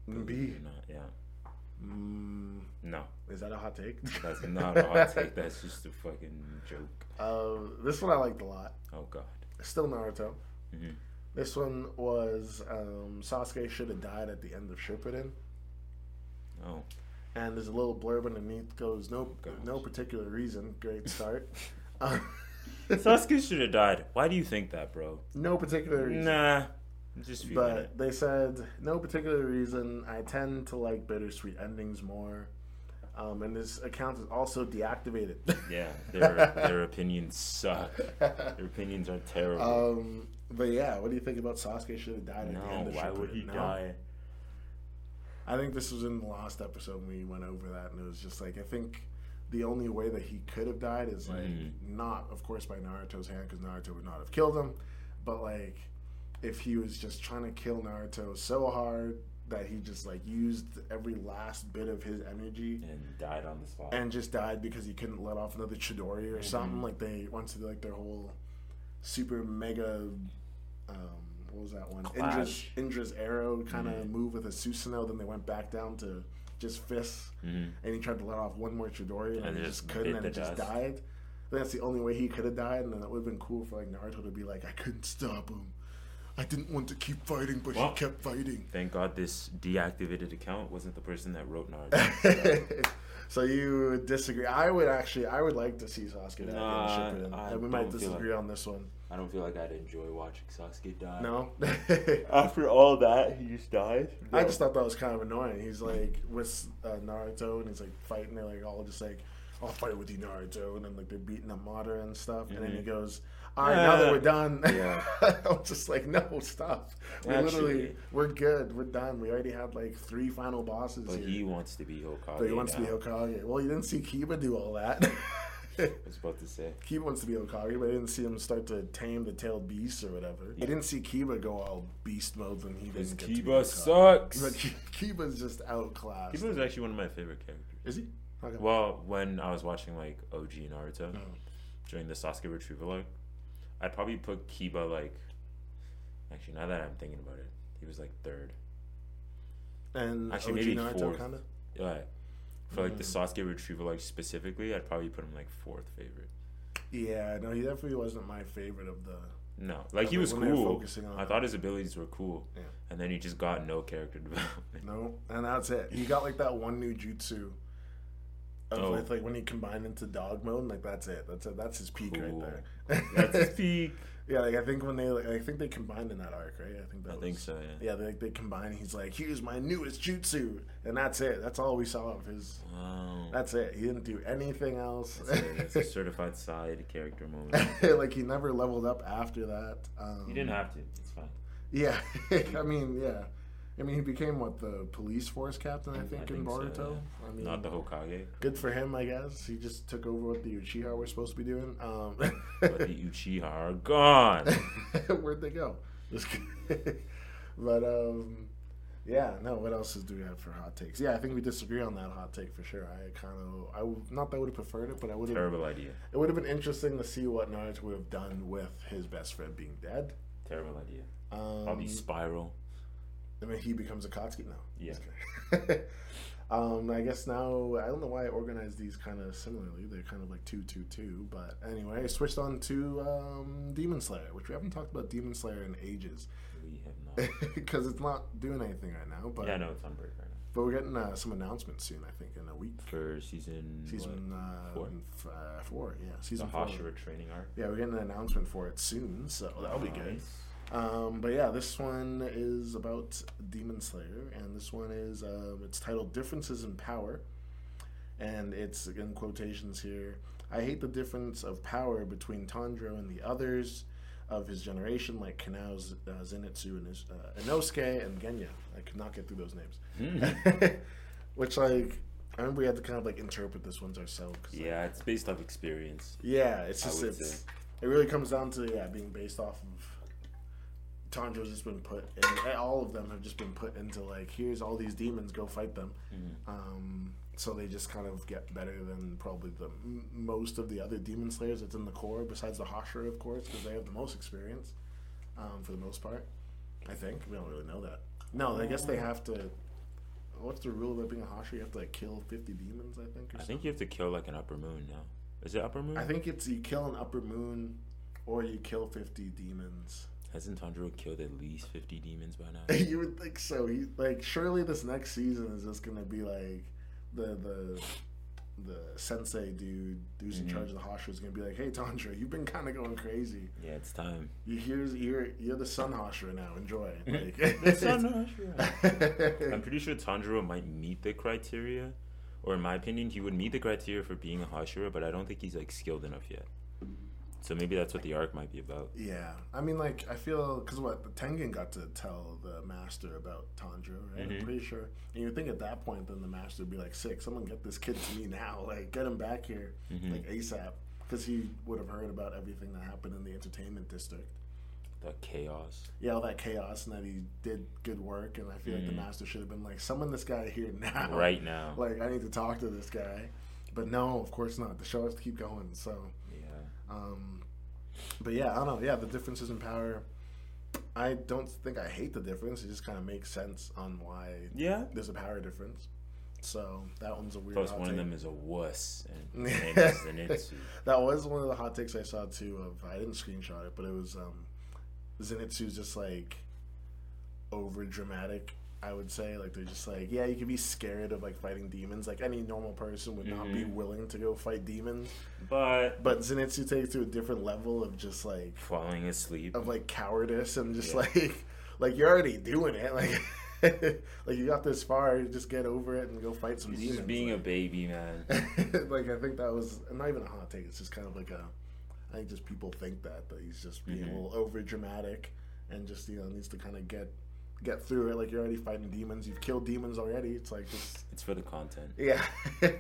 B. believe it or Not, yeah. Mm, No, is that a hot take? that's not a *laughs* hot take. That's just a fucking joke. Uh, this one I liked a lot. Oh god. Still Naruto. Mhm. This one was um, Sasuke should have died at the end of Shippuden, Oh. And there's a little blurb underneath goes no Gosh. no particular reason. Great *laughs* start. *laughs* Uh, Sasuke should have died. Why do you think that, bro? no particular reason. Nah. Just But it. they said no particular reason. I tend to like bittersweet endings more. Um, and this account is also deactivated. *laughs* Yeah, their their opinions suck. Their opinions are terrible. um, but yeah, what do you think about Sasuke should have died at the no, end of why would he No? die? I think this was in the last episode when we went over that, and it was just like I think the only way that he could have died is like Mhm. not, of course, by Naruto's hand because Naruto would not have killed him, but like if he was just trying to kill Naruto so hard that he just like used every last bit of his energy And died on the spot. and just died because he couldn't let off another Chidori or something. Mhm. Like they once like their whole super mega um, what was that one? Indra's. Indra's arrow kind of Mhm. move with a Susanoo, then they went back down to just fists Mhm. and he tried to let off one more Chidori and, And he just couldn't and it just dust. died. I think that's the only way he could have died, and then that would have been cool for like Naruto to be like, I couldn't stop him. I didn't want to keep fighting, but Well- he kept fighting. Thank God this deactivated account wasn't the person that wrote Naruto. *laughs* so you would disagree? I would actually, I would like to see Sasuke die Nah, in Shippuden, I and we might disagree on this one. I don't feel like I'd enjoy watching Sasuke die. No, *laughs* After all that, he just died. I just thought that was kind of annoying. He's like with uh, Naruto, and he's like fighting. They're like all just like, "I'll fight with you, Naruto," and then like they're beating up Madara and stuff. And then he Mhm. goes, "All right, now that we're done." *laughs* Yeah. I'm just like, no, stop. We Actually- literally, we're good. We're done. We already had like three final bosses But here. he wants to be Hokage. but he wants to be. Hokage. Well, you didn't see Kiba do all that. *laughs* *laughs* I was about to say. Kiba wants to be Hokage, but I didn't see him start to tame the tailed beast or whatever. I didn't see Kiba go all beast mode when he didn't get to be Kiba sucks. But Kiba's just outclassed. Kiba was actually one of my favorite characters. Is he? Okay. Well, when I was watching like OG Naruto Oh. during the Sasuke retrieval arc, I'd probably put Kiba like. Actually, now that I'm thinking about it, he was like third. And Actually, OG maybe Naruto fourth. kind of. Yeah. For like the. Sasuke retrieval arc specifically, I'd probably put him like fourth favorite. Yeah, no, he definitely wasn't my favorite of the. No, like he was cool. focusing on I thought his abilities were cool. Yeah. And then he just got no character *laughs* development. No, and that's it. He got like that one new jutsu. Of Oh. with, like when he combined into dog mode, like that's it. That's it. That's his peak Cool. right there. That's his *laughs* peak. Yeah, like I think when they, like, I think they combined in that arc, right? I think that I was, think so, yeah. Yeah, they they combined. He's like, here's my newest jutsu, and that's it. That's all we saw of his. Wow. That's it. He didn't do anything else. That's a, that's a *laughs* certified side character moment. *laughs* like he never leveled up after that. Um, He didn't have to. It's fine. Yeah, *laughs* I mean, yeah, I mean, he became what the police force captain, I think, in so, yeah. I mean, Not the Hokage, good for him, I guess. He just took over what the Uchiha were supposed to be doing. Um, *laughs* but the Uchiha are gone. *laughs* Where'd they go? *laughs* But um, yeah, no. What else do we have for hot takes? Yeah, I think we disagree on that hot take for sure. I kind of, I not that I would have preferred it, but I would have. Terrible idea. It would have been interesting to see what Naruto would have done with his best friend being dead. Terrible idea. Um, Probably Spiral. I mean, he becomes Akatsuki now. Yeah. *laughs* Um, I guess now I don't know why I organized these kind of similarly. They're kind of like two, two, two. But anyway, I switched on to um, Demon Slayer, which we haven't talked about Demon Slayer in ages We have not. *laughs* because it's not doing anything right now. But yeah, no, it's on break right now. but we're getting uh, some announcements soon. I think in a week. For season Season uh, Four? f- uh, four, yeah, season the four. Hashira training arc. Yeah, we're getting an announcement for it soon, so that'll be good. Um, but yeah, this one is about Demon Slayer, and this one is um, it's titled "Differences in Power," and it's in quotations here. I hate the difference of power between Tanjiro and the others of his generation, like Kanao, uh, Zenitsu, and his, uh, Inosuke, and Genya. I could not get through those names. *laughs* Which, like, I remember we had to kind of like interpret this ones ourselves. 'cause, like, Yeah, it's based off experience. yeah, it's just it's say. it really comes down to yeah being based off of Tanjiro's just been put and all of them have just been put into like here's all these demons go fight them, Mm-hmm. um, so they just kind of get better than probably the m- most of the other demon slayers that's in the core besides the Hashira of course because they have the most experience um, for the most part. I think we don't really know that. No, I guess they have to. What's the rule about being a Hashira? You have to like kill fifty demons. I think. Or I think you have to kill like an upper moon now. Is it upper moon? I think it's you kill an upper moon, or you kill fifty demons. Hasn't Tanjiro killed at least 50 demons by now? *laughs* you would think so. He, like surely this next season is just gonna be like the the the sensei dude who's in Mhm. charge of the Hashira is gonna be like, hey Tanjiro, you've been kind of going crazy. yeah, it's time. You here's you're you're the Sun Hashira now. Enjoy. *laughs* Like, *laughs* not Hashira. I'm pretty sure Tanjiro might meet the criteria, or in my opinion, he would meet the criteria for being a Hashira, but I don't think he's like skilled enough yet. So maybe that's what the arc might be about. Yeah, I mean, like I feel because what the Tengen got to tell the master about Tanjiro, right? Mhm. I'm pretty sure. And you would think at that point, then the master would be like, "Sick, someone get this kid to me *laughs* now! Like, get him back here, Mhm. like ASAP." Because he would have heard about everything that happened in the entertainment district. The chaos. Yeah, all that chaos, and that he did good work. And I feel like the Mhm. master should have been like, "Summon this guy here *laughs* now, Right now. Like, I need to talk to this guy." But no, of course not. The show has to keep going. So. Um, but yeah, I don't know. Yeah, the differences in power. I don't think I hate the difference. It just kind of makes sense on why Yeah. there's a power difference. So that one's a weird. Plus, hot one of them is a wuss, and his is Zenitsu. that was one of the hot takes I saw too. Of I didn't screenshot it, but it was um, Zenitsu's just like over dramatic. I would say like they're just like yeah, you could be scared of like fighting demons. Like any normal person would not be Mhm. willing to go fight demons. But But Zenitsu takes it to a different level of just like falling asleep. of like cowardice and just Yeah. like *laughs* like you're already doing it *laughs* like *laughs* like you got this far just get over it and go fight some He's demons just being a baby, man. like i think that was not even a hot take it's just kind of like a i think just people think that that he's just being Mhm. a little over dramatic and just you know needs to kind of get get through it like you're already fighting demons. You've killed demons already. It's like just *laughs* It's for the content. yeah. *laughs*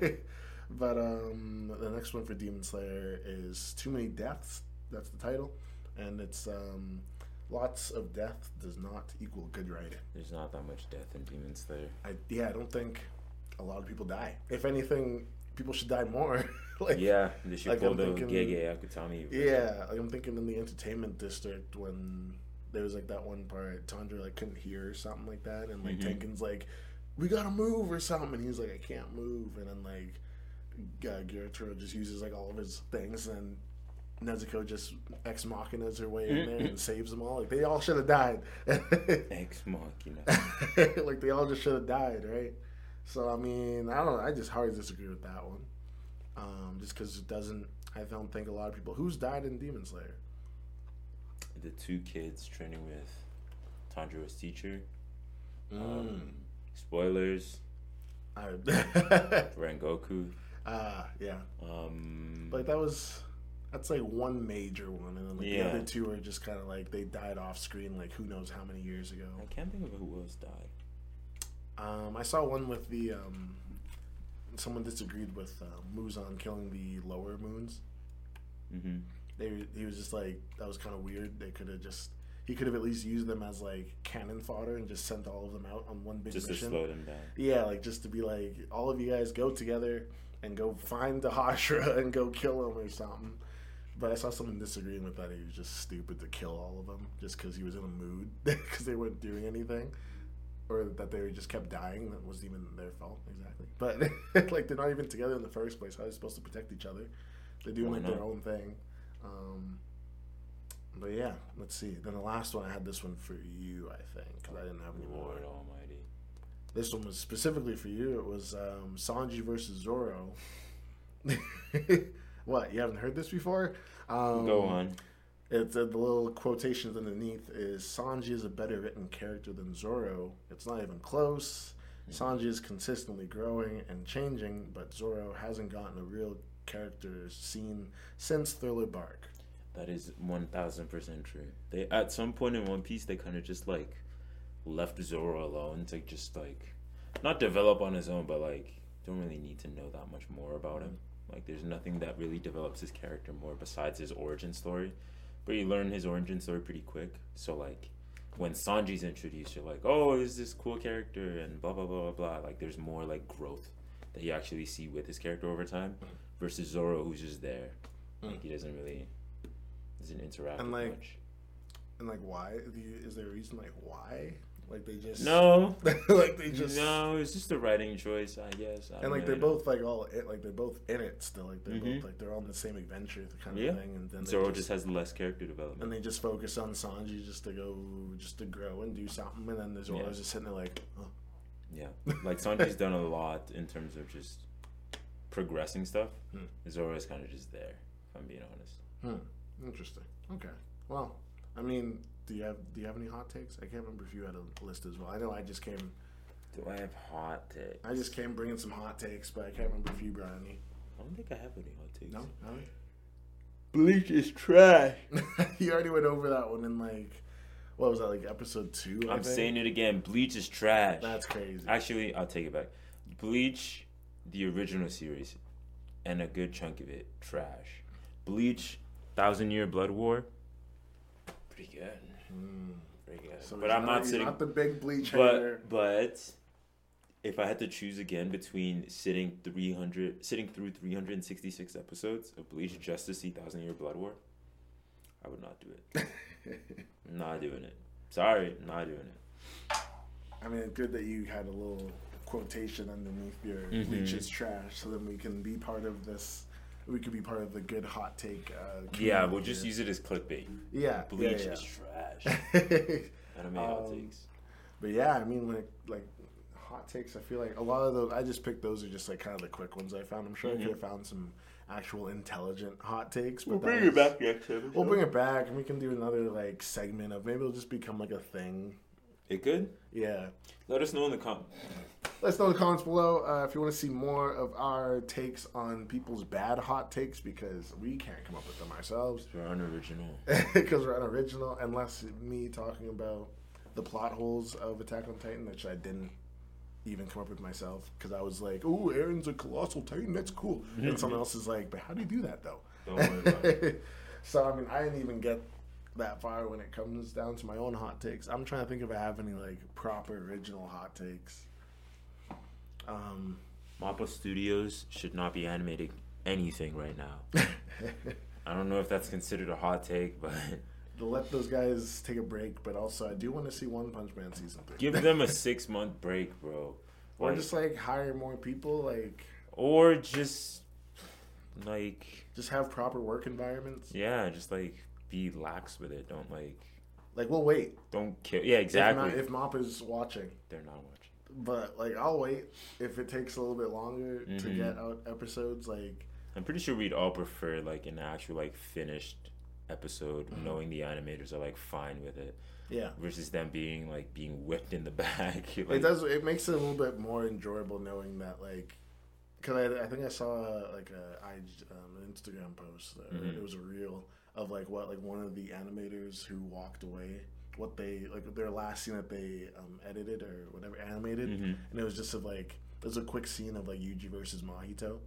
But um the next one for demon slayer is too many deaths. That's the title. And it's um lots of death does not equal good writing. There's not that much death in Demon Slayer. i yeah i don't think a lot of people die. If anything people should die more. *laughs* Like yeah, they should like pull I'm the thinking- Gege Akutami. yeah like i'm thinking in the entertainment district when there was like that one part Tundra like couldn't hear or something like that and like Mhm. Tengen's like we gotta move or something and he's like I can't move and then like uh, Gyutaro just uses like all of his things and Nezuko just ex machina's her way in there and saves them all. Like they all should have died. *laughs* Ex Machina. *laughs* like they all just should have died right? So I mean I don't know I just hardly disagree with that one. Um, just because it doesn't I don't think a lot of people who's died in Demon Slayer the two kids training with Tanjiro's teacher. Mm. Um, spoilers. I, *laughs* Rengoku. Ah, yeah. Um, Like that was that's like one major one, and then like Yeah. the other two are just kind of like they died off screen, like who knows how many years ago. I can't think of who else died. Um, I saw one with the um, someone disagreed with uh, Muzan killing the lower moons. Mm-hmm. They he was just like that was kind of weird. They could have just he could have at least used them as like cannon fodder and just sent all of them out on one big Just to mission. slow them down. Yeah, like just to be like, all of you guys go together and go find the Hashira *laughs* and go kill him or something. But I saw someone disagreeing with that. He was just stupid to kill all of them just because he was in a mood *laughs* because they weren't doing anything. or that they just kept dying. That wasn't even their fault exactly. But *laughs* like they're not even together in the first place. How are they supposed to protect each other? They're doing Why like their own thing. Um, but yeah, let's see. Then the last one I had this one for you, I think, because I didn't have any more. Lord Almighty. This one was specifically for you. It was um, Sanji versus Zoro. *laughs* what? You haven't heard this before? Um, Go on. It's uh, the little quotations underneath is Sanji is a better written character than Zoro. It's not even close. Sanji is consistently growing and changing, but Zoro hasn't gotten a real character seen since Thriller Bark. That is one thousand percent true. They at some point in One Piece they kind of just like left Zoro alone to just like not develop on his own, but like don't really need to know that much more about him. Like there's nothing that really develops his character more besides his origin story. But you learn his origin story pretty quick. So like when Sanji's introduced, you're like, oh, is this cool character and blah blah blah blah blah. Like there's more like growth that you actually see with his character over time versus Zoro who's just there. Like he doesn't really doesn't interact And, like, much. And like, why? Is there a reason like why? Like they just No, *laughs* like they just no, it's just a writing choice, I guess. I and don't like they're really know. both like all it, like they're both in it still. Like they're Mhm. both like they're on the same adventure kind of Yeah. thing. And then Zoro just has less character development. and they just focus on Sanji just to go just to grow and do something. And then there's Yeah. just sitting there like, oh. Yeah, like Sanji's done a lot in terms of just progressing stuff. Hmm. always kind of just there. If I'm being honest. Hmm. Interesting. Okay. Well, I mean, do you have do you have any hot takes? I can't remember if you had a list as well. I know I just came Do I have hot takes? I just came bringing some hot takes, but I can't remember if you brought any. I don't think I have any hot takes. No, no. Bleach is trash. *laughs* you already went over that one in like what was that like episode two? I I'm think? saying it again. Bleach is trash. that's crazy. Actually, I'll take it back. Bleach, the original series, and a good chunk of it, trash. Bleach, Thousand Year Blood War, pretty good. Hmm. Pretty good. So but I'm not sitting. Not the big bleach. But but if I had to choose again between sitting 300, sitting through 366 episodes of Bleach just to see Thousand Year Blood War, I would not do it. *laughs* not doing it. Sorry, not doing it. I mean, it's good that you had a little quotation underneath your Mhm. bleach is trash, so then we can be part of this. We could be part of the good hot take. Uh, Yeah, we'll just use it as clickbait. yeah Bleach yeah, is trash. *laughs* yeah. I don't make hot Um, takes. But yeah, I mean, like like hot takes. I feel like a lot of those. I just picked those are just like kind of the quick ones I found. I'm sure I Mhm. could have found some actual intelligent hot takes. But We'll bring was- it back next episode. We'll bring it back, and we can do another like segment of maybe it'll just become like a thing. It could. Yeah. Let us know in the comments. Let us know in the comments below uh, if you want to see more of our takes on people's bad hot takes because we can't come up with them ourselves We're unoriginal. *laughs* because we're unoriginal. Unless me talking about the plot holes of Attack on Titan, which I didn't even come up with myself because I was like, "Oh, Eren's a colossal Titan. That's cool." And someone *laughs* else is like, "But how do you do that though?" Don't worry about it. *laughs* so I mean, I didn't even get that far when it comes down to my own hot takes. I'm trying to think if I have any like proper original hot takes. Um, Mappa Studios should not be animating anything right now. *laughs* I don't know if that's considered a hot take, but let those guys take a break, but also I do want to see One Punch Man season three. give them a *laughs* six month break, bro. or just like hire more people, like or just like just have proper work environments. yeah, just like be lax with it. Don't like Like we'll wait. don't kill. Yeah, exactly. If, if Mop is watching, They're not watching. but like I'll wait if it takes a little bit longer to Mhm. get out episodes. Like I'm pretty sure we'd all prefer like an actual like finished episode, Mm-hmm. knowing the animators are like fine with it, yeah. versus them being like being whipped in the *laughs* back. *laughs* like, it does. It makes it a little bit more enjoyable knowing that, like, because I, I think I saw like a I um, an Instagram post. Mhm. It was a reel of like what like one of the animators who walked away, what they like their last scene that they um, edited or whatever animated, Mhm. and it was just of like there's a quick scene of like Yuji versus Mahito,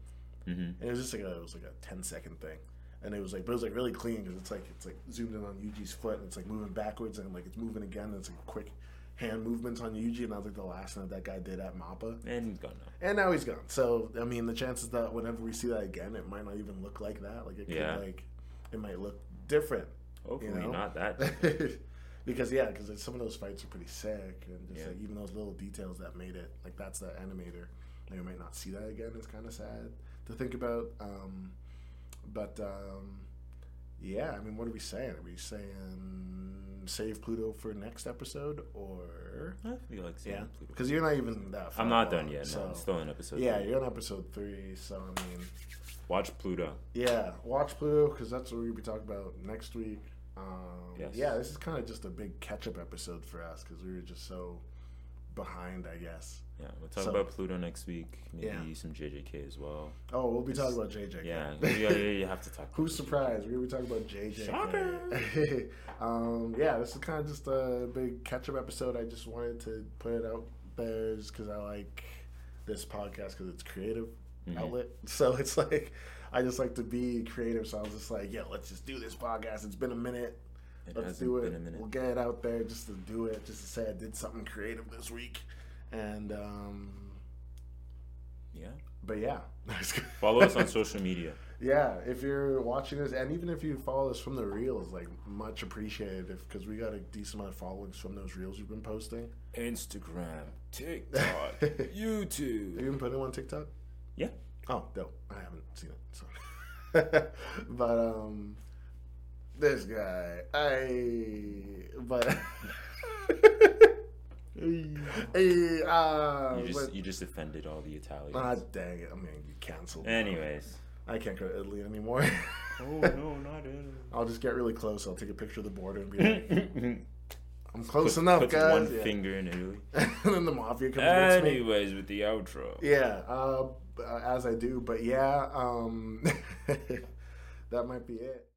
Mhm. and it was just like a it was like a 10 second thing. And it was like, but it was like really clean because it's like it's like zoomed in on Yuji's foot and it's like moving backwards and like it's moving again. And it's like quick hand movements on Yuji, and that was like the last thing that that guy did at Mappa. And he's gone now. And now he's gone. So I mean, the chances that whenever we see that again, it might not even look like that. Like it could Yeah. like it might look different. Hopefully know? not that. *laughs* because yeah, because some of those fights are pretty sick, and just Yeah. like even those little details that made it like that's the animator. Like, we might not see that again. It's kind of sad to think about. Um, but um, yeah, I mean, what are we saying? Are we saying save Pluto for next episode, or I feel like yeah? Because you're not even that. Far I'm not done along, yet. So No, I'm still in episode. yeah, three. you're on episode three. So I mean, Watch Pluto. yeah, watch Pluto because that's what we'll be talking about next week. Um, Yes. Yeah, this is kind of just a big catch-up episode for us because we were just so behind, I guess. Yeah, we'll talk So- about Pluto next week. Maybe Yeah. some JJK as well. Oh, we'll be talking about JJ. Yeah, yeah, yeah, you have to talk. Who's surprised? We're gonna be talking about JJ. Shocker. *laughs* um, yeah, this is kind of just a big catch-up episode. I just wanted to put it out there because I like this podcast because it's creative Mhm. outlet. *laughs* So it's like I just like to be creative. So I was just like, yeah, let's just do this podcast. It's been a minute. It Let's do it. been a. We'll get it out there just to do it, just to say I did something creative this week. And um, Yeah. but yeah, *laughs* Follow us on *laughs* social media. Yeah, if you're watching this, and even if you follow us from the reels, like much appreciated, because we got a decent amount of followings from those reels you've been posting. Instagram, TikTok, Have YouTube. you been putting them on TikTok? Yeah. Oh, dope. I haven't seen it. So. *laughs* but um, this guy, I but. *laughs* hey, uh, You just but- you just offended all the Italians. ah, dang it! I'm gonna get canceled. Anyways. I can't go to Italy anymore. Oh *laughs* no, not in. I'll just get really close. I'll take a picture of the border and be like, I'm close enough, Put guys. one Yeah. finger in Italy. and then the mafia comes. Anyways, with the outro. Yeah, uh, as I do. But yeah, um, *laughs* that might be it.